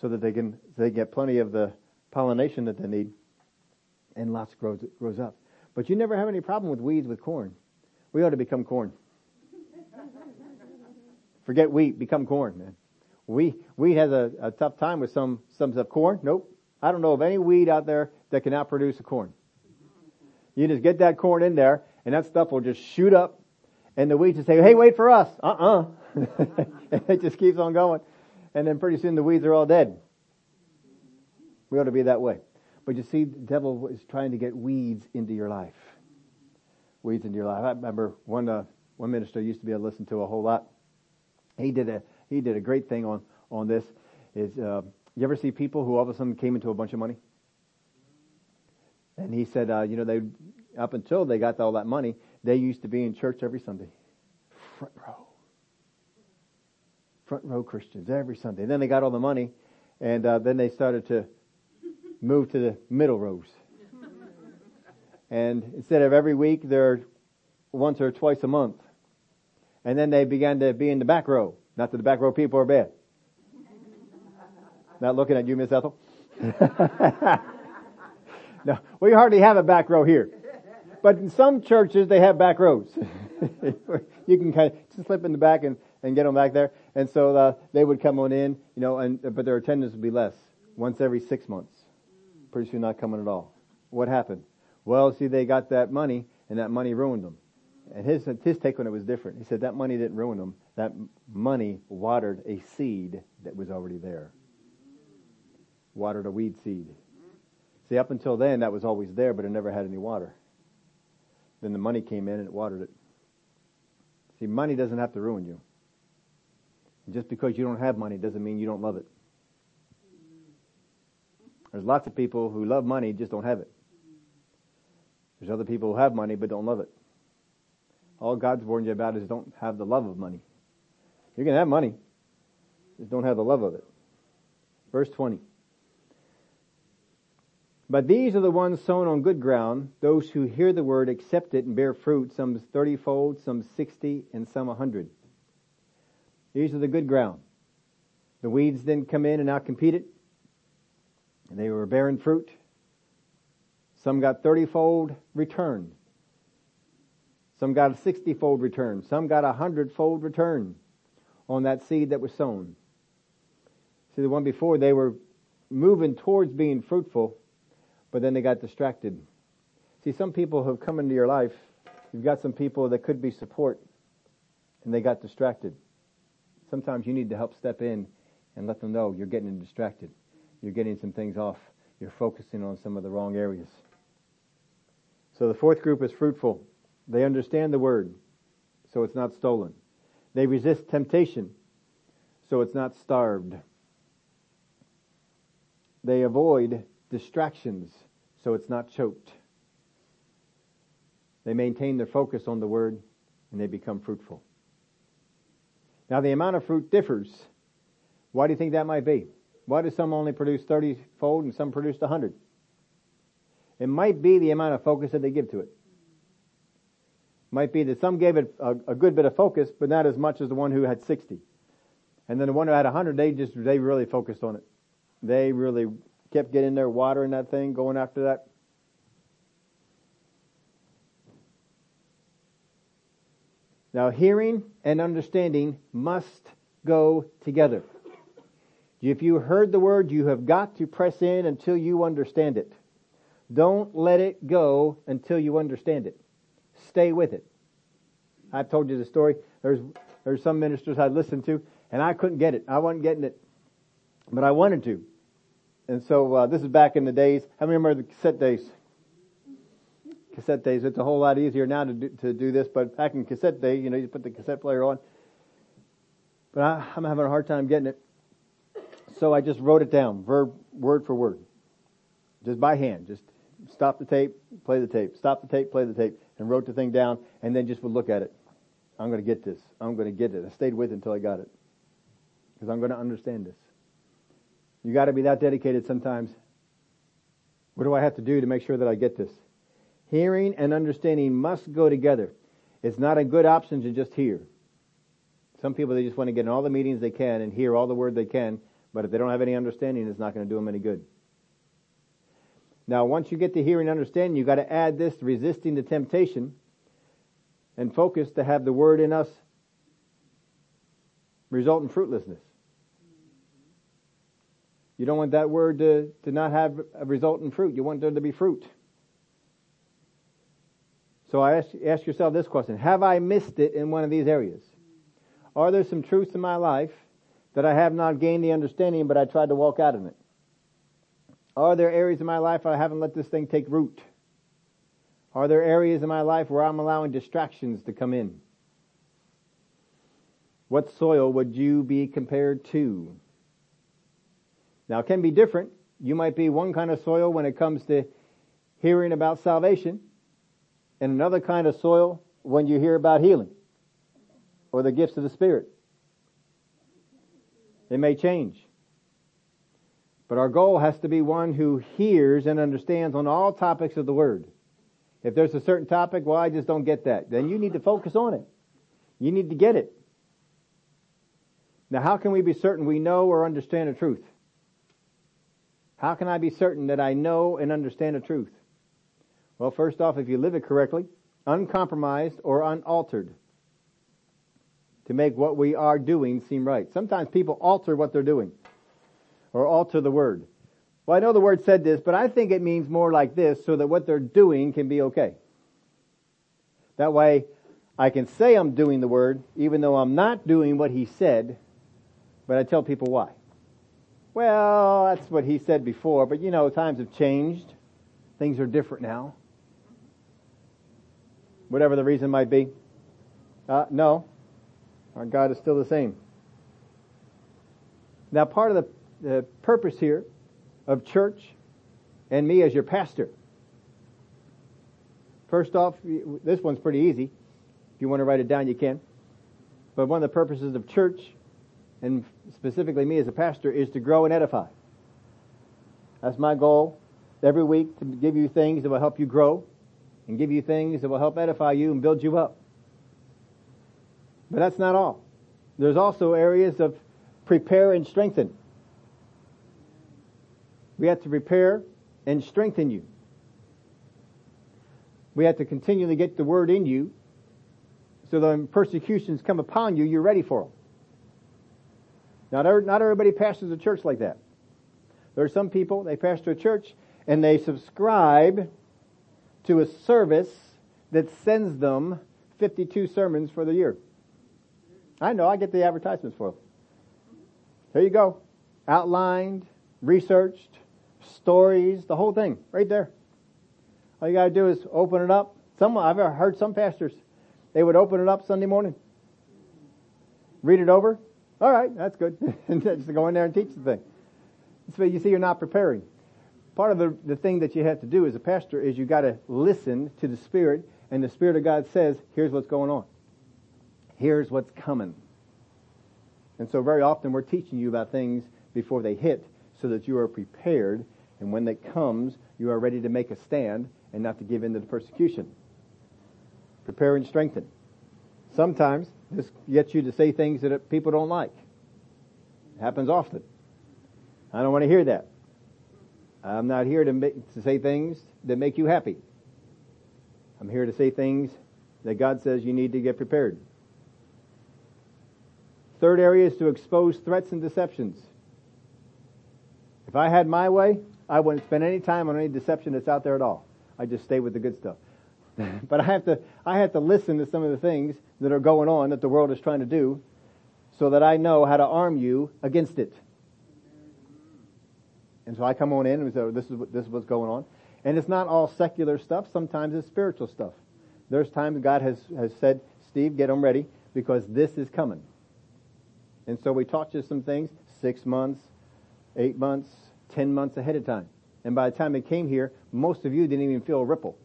so that they can they get plenty of the pollination that they need, and lots grows grows up. But you never have any problem with weeds with corn. We ought to become corn. <laughs> Forget wheat, become corn, man. We wheat has a, a tough time with some some stuff. Corn, nope. I don't know of any weed out there that can outproduce a corn. You just get that corn in there, and that stuff will just shoot up, and the weeds will say, "Hey, wait for us!" Uh-uh. <laughs> and it just keeps on going, and then pretty soon the weeds are all dead. We ought to be that way. But you see, the devil is trying to get weeds into your life. Weeds into your life. I remember one uh, one minister used to be able to listen to a whole lot. He did a he did a great thing on on this. Is uh, you ever see people who all of a sudden came into a bunch of money? And he said, uh, you know, they up until they got all that money, they used to be in church every Sunday, front row, front row Christians every Sunday. And then they got all the money, and uh, then they started to move to the middle rows. And instead of every week, they're once or twice a month. And then they began to be in the back row. Not that the back row people are bad. Not looking at you, Miss Ethel. <laughs> <laughs> no, we hardly have a back row here. But in some churches, they have back rows. <laughs> you can kind of slip in the back and, and get them back there. And so uh, they would come on in, you know, and but their attendance would be less, once every six months. Pretty soon not coming at all. What happened? Well, see, they got that money, and that money ruined them. And his his take on it was different. He said that money didn't ruin them. That money watered a seed that was already there. Watered a weed seed. See, up until then, that was always there, but it never had any water. Then the money came in and it watered it. See, money doesn't have to ruin you. Just because you don't have money doesn't mean you don't love it. There's lots of people who love money, just don't have it. There's other people who have money but don't love it. All God's warned you about is don't have the love of money. You can have money, just don't have the love of it. Verse 20. But these are the ones sown on good ground, those who hear the word, accept it, and bear fruit, some thirty-fold, some sixty, and some a hundred. These are the good ground. The weeds then come in and outcompete it, and they were bearing fruit. Some got thirty-fold return. Some got a sixty-fold return. Some got a hundred-fold return on that seed that was sown. See, the one before, they were moving towards being fruitful, but then they got distracted. See, some people have come into your life, you've got some people that could be support, and they got distracted. Sometimes you need to help step in and let them know you're getting distracted. You're getting some things off. You're focusing on some of the wrong areas. So the fourth group is fruitful. They understand the word, so it's not stolen. They resist temptation, so it's not starved. They avoid distractions, so it's not choked. They maintain their focus on the word and they become fruitful. Now the amount of fruit differs. Why do you think that might be? Why do some only produce 30 fold and some produce 100? It might be the amount of focus that they give to it. Might be that some gave it a, a good bit of focus, but not as much as the one who had 60. And then the one who had 100, they just, they really focused on it. They really kept getting there, watering that thing, going after that. Now hearing and understanding must go together. If you heard the word, you have got to press in until you understand it. Don't let it go until you understand it. Stay with it. I've told you the story. There's, there's some ministers I listened to and I couldn't get it. I wasn't getting it. But I wanted to. And so, uh, this is back in the days. How I remember the cassette days. Cassette days. It's a whole lot easier now to do, to do this, but back in cassette day, you know, you put the cassette player on. But I, I'm having a hard time getting it. So I just wrote it down, verb, word for word. Just by hand. Just stop the tape, play the tape, stop the tape, play the tape, and wrote the thing down, and then just would look at it. I'm going to get this. I'm going to get it. I stayed with it until I got it. Because I'm going to understand this. You got to be that dedicated sometimes. What do I have to do to make sure that I get this? Hearing and understanding must go together. It's not a good option to just hear. Some people, they just want to get in all the meetings they can and hear all the word they can, but if they don't have any understanding, it's not going to do them any good. Now, once you get to hearing and understanding, you've got to add this resisting the temptation and focus to have the word in us result in fruitlessness. You don't want that word to, to not have a result in fruit. You want there to be fruit. So I ask, ask yourself this question. Have I missed it in one of these areas? Are there some truths in my life that I have not gained the understanding, but I tried to walk out in it? Are there areas in my life I haven't let this thing take root? Are there areas in my life where I'm allowing distractions to come in? What soil would you be compared to? Now it can be different. You might be one kind of soil when it comes to hearing about salvation and another kind of soil when you hear about healing or the gifts of the Spirit. It may change. But our goal has to be one who hears and understands on all topics of the Word. If there's a certain topic, well, I just don't get that. Then you need to focus on it. You need to get it. Now, how can we be certain we know or understand the truth? How can I be certain that I know and understand the truth? Well, first off, if you live it correctly, uncompromised or unaltered, to make what we are doing seem right. Sometimes people alter what they're doing or alter the word. Well, I know the word said this, but I think it means more like this so that what they're doing can be okay. That way, I can say I'm doing the word, even though I'm not doing what he said, but I tell people why. Well, that's what he said before, but you know, times have changed. Things are different now. Whatever the reason might be. Uh, no. Our God is still the same. Now, part of the the purpose here of church and me as your pastor. First off, this one's pretty easy. If you want to write it down, you can. But one of the purposes of church, and specifically me as a pastor, is to grow and edify. That's my goal every week to give you things that will help you grow and give you things that will help edify you and build you up. But that's not all. There's also areas of prepare and strengthen. We have to prepare and strengthen you. We have to continually get the word in you so that when persecutions come upon you, you're ready for them. Not, not everybody pastors a church like that. There are some people, they pastor a church, and they subscribe to a service that sends them 52 sermons for the year. I know, I get the advertisements for them. There you go. Outlined, researched, stories, the whole thing, right there. All you gotta do is open it up. Some, I've heard some pastors, they would open it up Sunday morning, read it over. All right, that's good. <laughs> just go in there and teach the thing. So you see, you're not preparing. Part of the, the thing that you have to do as a pastor is you gotta listen to the Spirit, and the Spirit of God says, here's what's going on. Here's what's coming. And so very often we're teaching you about things before they hit so that you are prepared and when that comes, you are ready to make a stand and not to give in to the persecution. Prepare and strengthen. Sometimes this gets you to say things that people don't like. It happens often. I don't want to hear that. I'm not here to, make, to say things that make you happy. I'm here to say things that God says you need to get prepared. Third area is to expose threats and deceptions. If I had my way, I wouldn't spend any time on any deception that's out there at all. I just stay with the good stuff. Mm-hmm. but I have to, I have to listen to some of the things that are going on that the world is trying to do so that I know how to arm you against it. And so I come on in and say, this is what, this is what's going on. And it's not all secular stuff. Sometimes it's spiritual stuff. There's times God has, has said, Steve, get them ready because this is coming. And so we taught you some things six months, eight months, ten months ahead of time. And by the time it came here, most of you didn't even feel a ripple.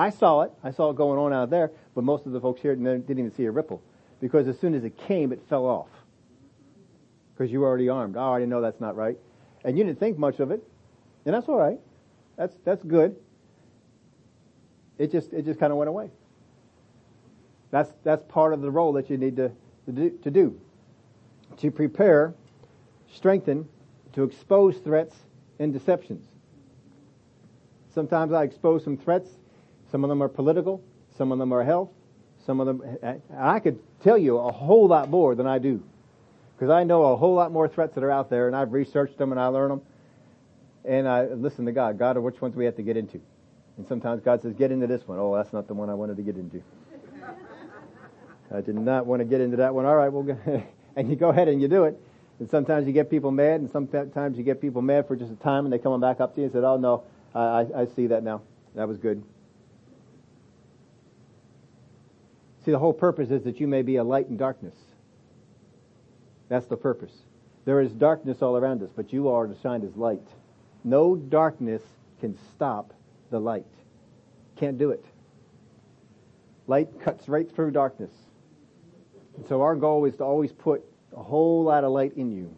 I saw it. I saw it going on out there, but most of the folks here didn't even see a ripple. Because as soon as it came, it fell off. Because you were already armed. Oh, I already know that's not right. And you didn't think much of it. And that's alright. That's, that's good. It just, it just kind of went away. That's, that's part of the role that you need to, to, do, to do. To prepare, strengthen, to expose threats and deceptions. Sometimes I expose some threats. Some of them are political. Some of them are health. Some of them, I could tell you a whole lot more than I do. Because I know a whole lot more threats that are out there and I've researched them and I learn them. And I listen to God. God, which ones we have to get into? And sometimes God says, get into this one. Oh, that's not the one I wanted to get into. <laughs> I did not want to get into that one. All right, well, <laughs> and you go ahead and you do it. And sometimes you get people mad, and sometimes you get people mad for just a time, and they come back up to you and said, "Oh no, I, I see that now. That was good." See, the whole purpose is that you may be a light in darkness. That's the purpose. There is darkness all around us, but you are to shine as light. No darkness can stop the light. Can't do it. Light cuts right through darkness. And so our goal is to always put a whole lot of light in you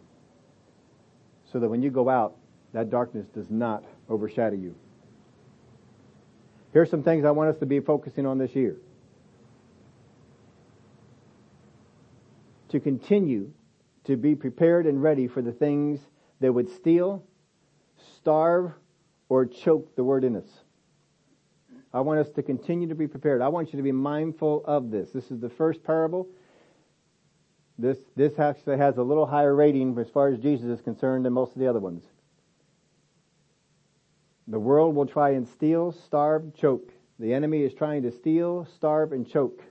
so that when you go out, that darkness does not overshadow you. Here's some things I want us to be focusing on this year. To continue to be prepared and ready for the things that would steal, starve, or choke the word in us. I want us to continue to be prepared. I want you to be mindful of this. This is the first parable. This, this actually has a little higher rating as far as Jesus is concerned than most of the other ones. The world will try and steal, starve, choke. The enemy is trying to steal, starve, and choke.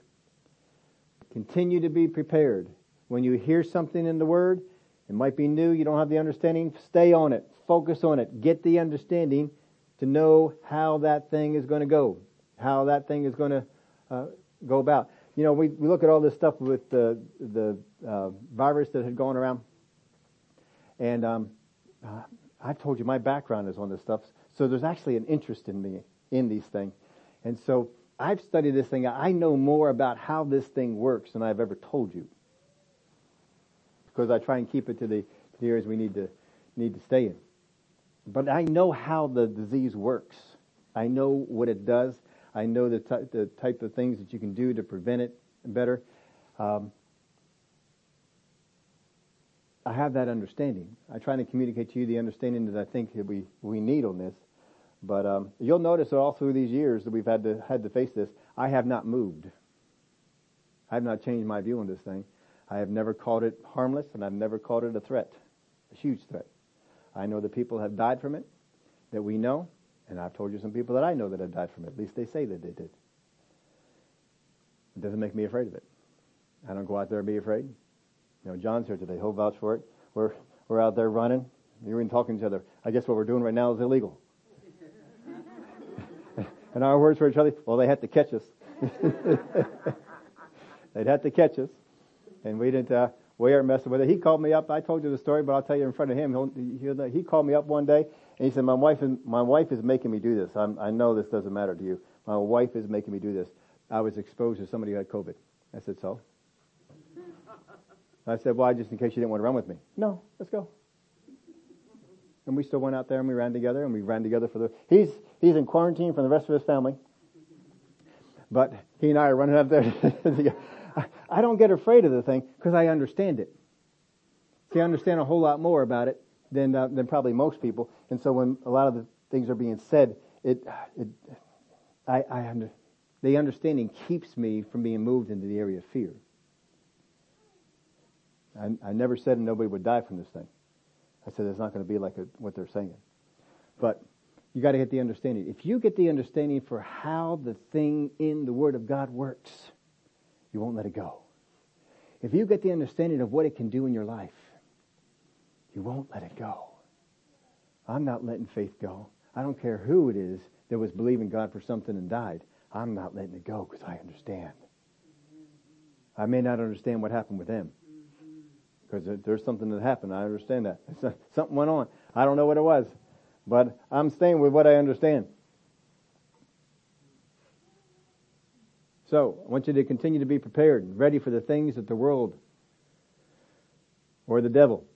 Continue to be prepared. When you hear something in the Word, it might be new, you don't have the understanding, stay on it, focus on it, get the understanding to know how that thing is going to go, how that thing is going to uh, go about you know, we, we look at all this stuff with the, the uh, virus that had gone around. And um, uh, I've told you my background is on this stuff. So there's actually an interest in me in these things. And so I've studied this thing. I know more about how this thing works than I've ever told you. Because I try and keep it to the, to the areas we need to, need to stay in. But I know how the disease works. I know what it does. I know the, t- the type of things that you can do to prevent it better. Um, I have that understanding. I try to communicate to you the understanding that I think that we, we need on this. But um, you'll notice that all through these years that we've had to had to face this, I have not moved. I have not changed my view on this thing. I have never called it harmless, and I've never called it a threat, a huge threat. I know that people have died from it that we know, and I've told you some people that I know that have died from it. At least they say that they did. It doesn't make me afraid of it. I don't go out there and be afraid. You know, John's here today. He'll vouch for it. We're, we're out there running. You're even talking to each other. I guess what we're doing right now is illegal. <laughs> and our words for each other, well, they had to catch us. <laughs> They'd have to catch us. And we didn't, uh, we aren't messing with it. He called me up. I told you the story, but I'll tell you in front of him. He'll, he'll, he called me up one day and he said, my wife is, my wife is making me do this. I'm, I know this doesn't matter to you. My wife is making me do this. I was exposed to somebody who had COVID. I said, so? I said, why? Just in case you didn't want to run with me. No, let's go. And we still went out there and we ran together and we ran together for the, he's, he's in quarantine from the rest of his family. But he and I are running up there. <laughs> I don't get afraid of the thing because I understand it. See, I understand a whole lot more about it than, uh, than probably most people. And so when a lot of the things are being said, it, it, I, I under, the understanding keeps me from being moved into the area of fear. I, I never said nobody would die from this thing. I said it's not going to be like a, what they're saying. But you got to get the understanding. If you get the understanding for how the thing in the Word of God works, you won't let it go. If you get the understanding of what it can do in your life, you won't let it go. I'm not letting faith go. I don't care who it is that was believing God for something and died. I'm not letting it go because I understand. I may not understand what happened with them because there's something that happened. I understand that. <laughs> Something went on. I don't know what it was, but I'm staying with what I understand. So, I want you to continue to be prepared and ready for the things that the world or the devil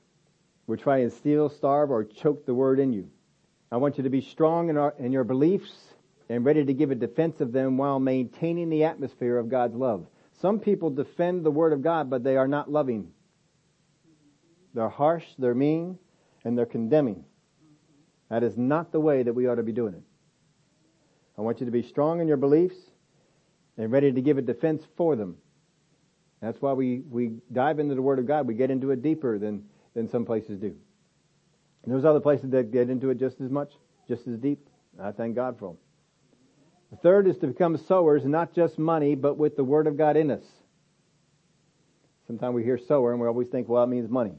will try and steal, starve, or choke the word in you. I want you to be strong in, our, in your beliefs and ready to give a defense of them while maintaining the atmosphere of God's love. Some people defend the word of God, but they are not loving. They're harsh, they're mean, and they're condemning. That is not the way that we ought to be doing it. I want you to be strong in your beliefs and ready to give a defense for them. That's why we, we dive into the Word of God. We get into it deeper than, than some places do. And there's other places that get into it just as much, just as deep. I thank God for them. The third is to become sowers, not just money, but with the Word of God in us. Sometimes we hear sower and we always think, well, it means money.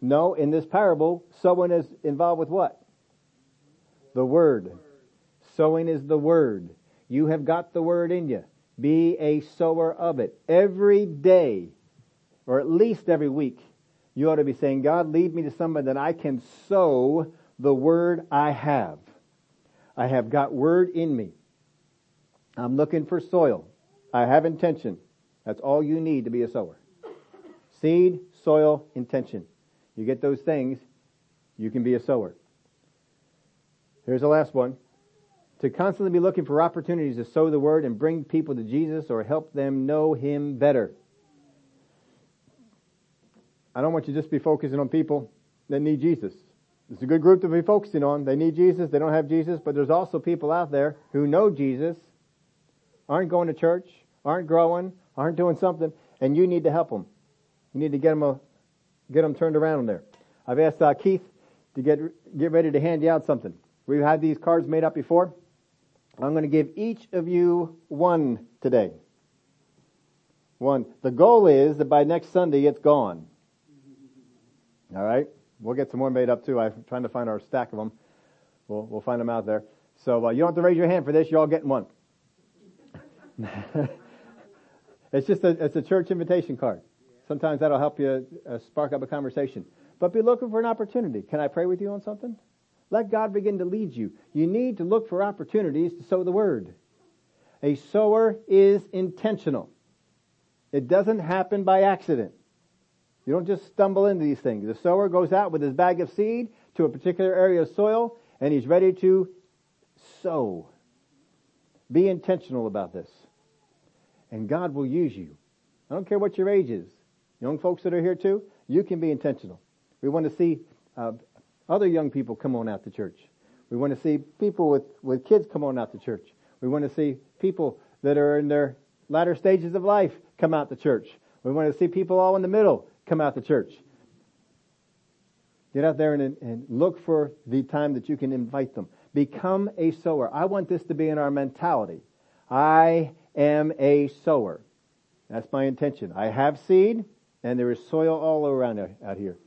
No, in this parable, sowing is involved with what? The Word. Sowing is the Word. You have got the Word in you. Be a sower of it. Every day, or at least every week, you ought to be saying, God, lead me to somebody that I can sow the word I have. I have got word in me. I'm looking for soil. I have intention. That's all you need to be a sower. Seed, soil, intention. You get those things, you can be a sower. Here's the last one to constantly be looking for opportunities to sow the word and bring people to Jesus or help them know Him better. I don't want you to just be focusing on people that need Jesus. It's a good group to be focusing on. They need Jesus, they don't have Jesus, but there's also people out there who know Jesus, aren't going to church, aren't growing, aren't doing something, and you need to help them. You need to get them, a, get them turned around there. I've asked uh, Keith to get, get ready to hand you out something. We've had these cards made up before. I'm going to give each of you one today. One. The goal is that by next Sunday it's gone. All right? We'll get some more made up too. I'm trying to find our stack of them. We'll, we'll find them out there. So uh, you don't have to raise your hand for this. You're all getting one. <laughs> it's just a, it's a church invitation card. Sometimes that'll help you uh, spark up a conversation. But be looking for an opportunity. Can I pray with you on something? Let God begin to lead you. You need to look for opportunities to sow the word. A sower is intentional. It doesn't happen by accident. You don't just stumble into these things. The sower goes out with his bag of seed to a particular area of soil and he's ready to sow. Be intentional about this. And God will use you. I don't care what your age is. Young folks that are here too, you can be intentional. We want to see uh, other young people come on out to church. We want to see people with, with kids come on out to church. We want to see people that are in their latter stages of life come out to church. We want to see people all in the middle come out to church. Get out there and, and look for the time that you can invite them. Become a sower. I want this to be in our mentality. I am a sower. That's my intention. I have seed and there is soil all around out here.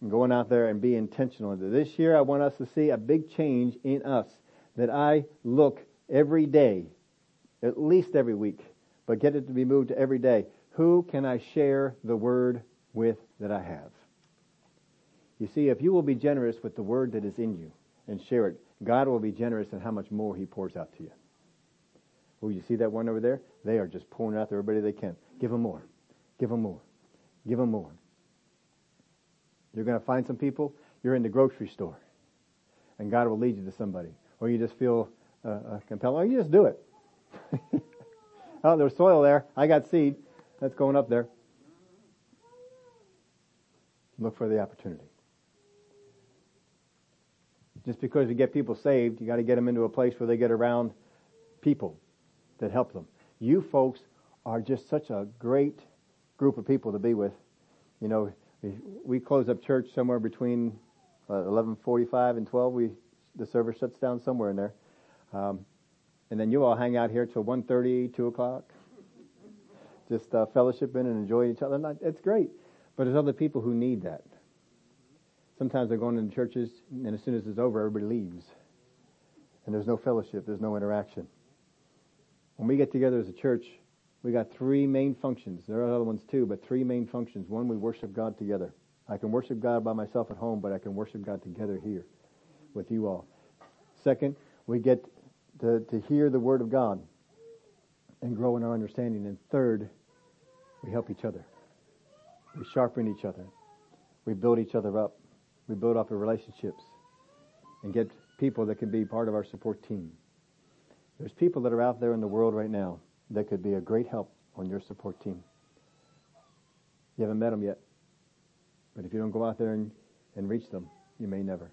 I'm going out there and be intentional. This year I want us to see a big change in us that I look every day, at least every week, but get it to be moved to every day. Who can I share the word with that I have? You see, if you will be generous with the word that is in you and share it, God will be generous in how much more He pours out to you. Oh, you see that one over there? They are just pouring out to everybody they can. Give them more. Give them more. Give them more. You're going to find some people, you're in the grocery store, and God will lead you to somebody. Or you just feel uh, uh, compelled, or you just do it. <laughs> oh, there's soil there. I got seed. That's going up there. Look for the opportunity. Just because you get people saved, you got to get them into a place where they get around people that help them. You folks are just such a great group of people to be with. You know, we close up church somewhere between uh, 11:45 and 12. We the service shuts down somewhere in there, um, and then you all hang out here till 1:30, 2 o'clock, just uh, and enjoying each other. It's great, but there's other people who need that. Sometimes they're going into churches, and as soon as it's over, everybody leaves, and there's no fellowship, there's no interaction. When we get together as a church, we got three main functions. There are other ones too, but three main functions. One, we worship God together. I can worship God by myself at home, but I can worship God together here with you all. Second, we get to, to hear the Word of God and grow in our understanding. And third, we help each other. We sharpen each other. We build each other up. We build up our relationships and get people that can be part of our support team. There's people that are out there in the world right now that could be a great help on your support team. You haven't met them yet. But if you don't go out there and, and reach them, you may never.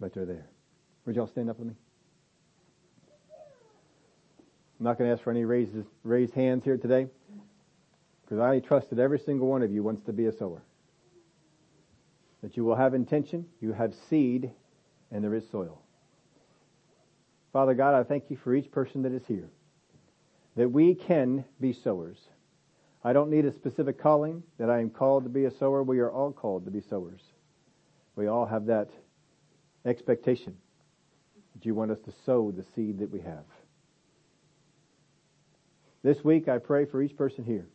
But they're there. Would y'all stand up with me? I'm not going to ask for any raises, raised hands here today because I trust that every single one of you wants to be a sower. That you will have intention, you have seed, and there is soil. Father God, I thank you for each person that is here that we can be sowers. I don't need a specific calling that I am called to be a sower. We are all called to be sowers. We all have that expectation that you want us to sow the seed that we have. This week I pray for each person here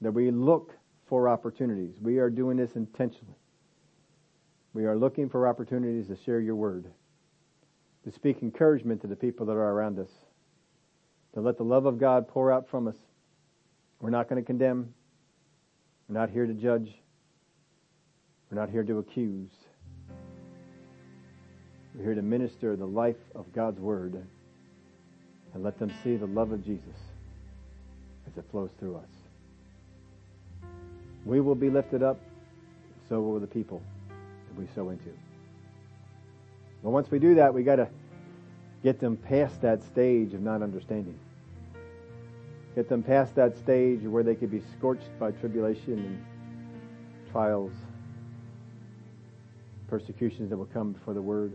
that we look for opportunities. We are doing this intentionally. We are looking for opportunities to share your word, to speak encouragement to the people that are around us to let the love of God pour out from us. We're not going to condemn. We're not here to judge. We're not here to accuse. We're here to minister the life of God's Word and let them see the love of Jesus as it flows through us. We will be lifted up, so will the people that we sow into. But once we do that, we got to Get them past that stage of not understanding. Get them past that stage where they could be scorched by tribulation and trials, persecutions that will come before the word.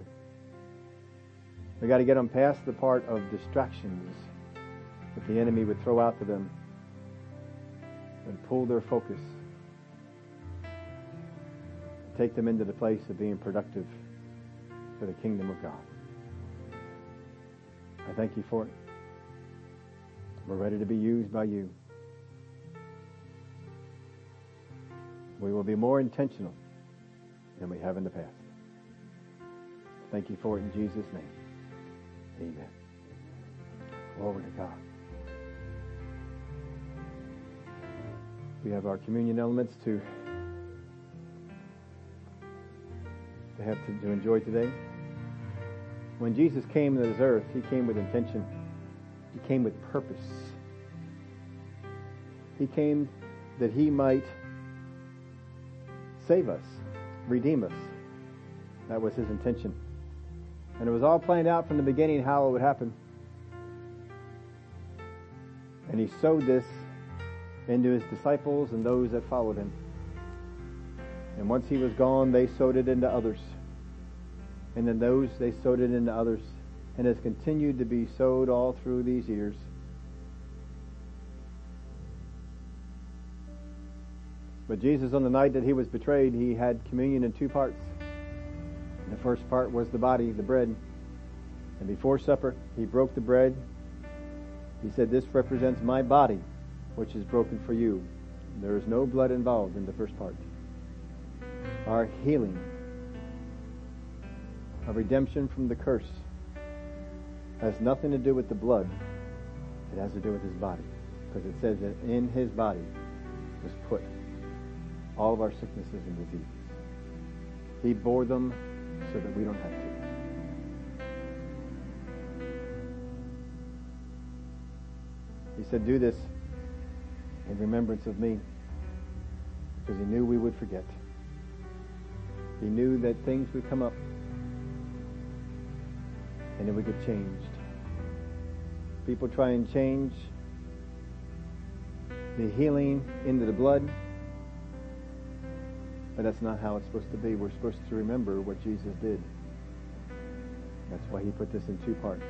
We got to get them past the part of distractions that the enemy would throw out to them and pull their focus. Take them into the place of being productive for the kingdom of God. I thank you for it. We're ready to be used by you. We will be more intentional than we have in the past. Thank you for it in Jesus' name. Amen. Glory to God. We have our communion elements to, to have to, to enjoy today. When Jesus came to this earth, he came with intention. He came with purpose. He came that he might save us, redeem us. That was his intention. And it was all planned out from the beginning how it would happen. And he sowed this into his disciples and those that followed him. And once he was gone, they sowed it into others. And then those, they sowed it into others. And has continued to be sowed all through these years. But Jesus, on the night that he was betrayed, he had communion in two parts. The first part was the body, the bread. And before supper, he broke the bread. He said, This represents my body, which is broken for you. There is no blood involved in the first part. Our healing, our redemption from the curse, has nothing to do with the blood. It has to do with his body. Because it says that in his body was put all of our sicknesses and diseases. He bore them so that we don't have to. He said, Do this in remembrance of me because he knew we would forget. He knew that things would come up and then we get changed. People try and change the healing into the blood, but that's not how it's supposed to be. We're supposed to remember what Jesus did. That's why he put this in two parts.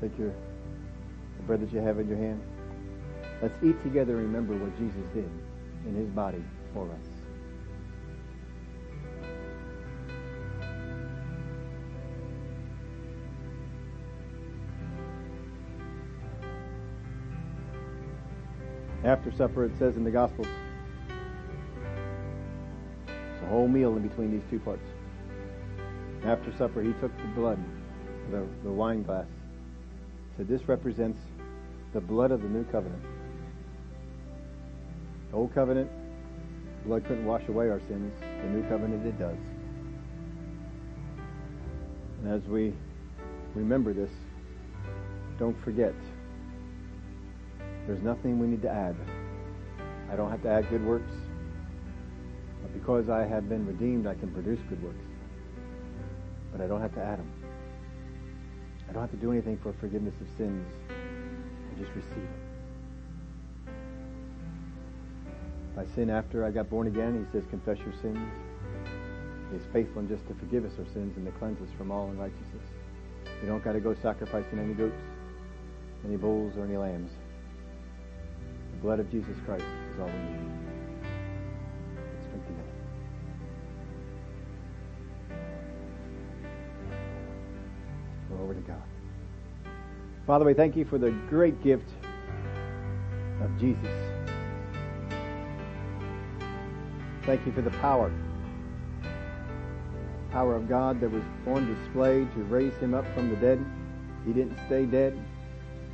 Take your the bread that you have in your hand. Let's eat together and remember what Jesus did in his body for us. After supper, it says in the Gospels, it's a whole meal in between these two parts. After supper, he took the blood, the, the wine glass, said, This represents the blood of the new covenant. The old covenant, blood couldn't wash away our sins. The new covenant, it does. And as we remember this, don't forget there's nothing we need to add. I don't have to add good works. But because I have been redeemed, I can produce good works. But I don't have to add them. I don't have to do anything for forgiveness of sins. I just receive it. I sin after I got born again, he says, confess your sins. He is faithful and just to forgive us our sins and to cleanse us from all unrighteousness. You don't got to go sacrificing any goats, any bulls, or any lambs. The blood of Jesus Christ is all we need. Let's drink together. Glory to God. Father, we thank you for the great gift of Jesus. Thank you for the power. Power of God that was on display to raise him up from the dead. He didn't stay dead.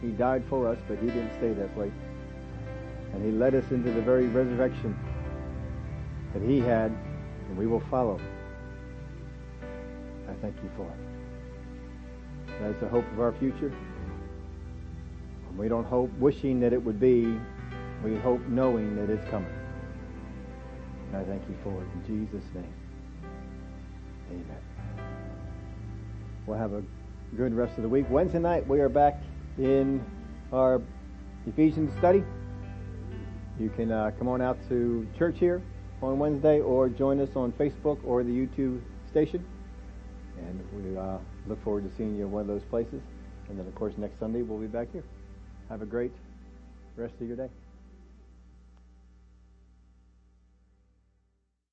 He died for us, but he didn't stay that way. And he led us into the very resurrection that he had, and we will follow. I thank you for it. That is the hope of our future. And we don't hope wishing that it would be. We hope knowing that it's coming. And I thank you for it in Jesus' name. Amen. We'll have a good rest of the week. Wednesday night we are back in our Ephesians study. You can uh, come on out to church here on Wednesday or join us on Facebook or the YouTube station. And we uh, look forward to seeing you in one of those places. And then, of course, next Sunday we'll be back here. Have a great rest of your day.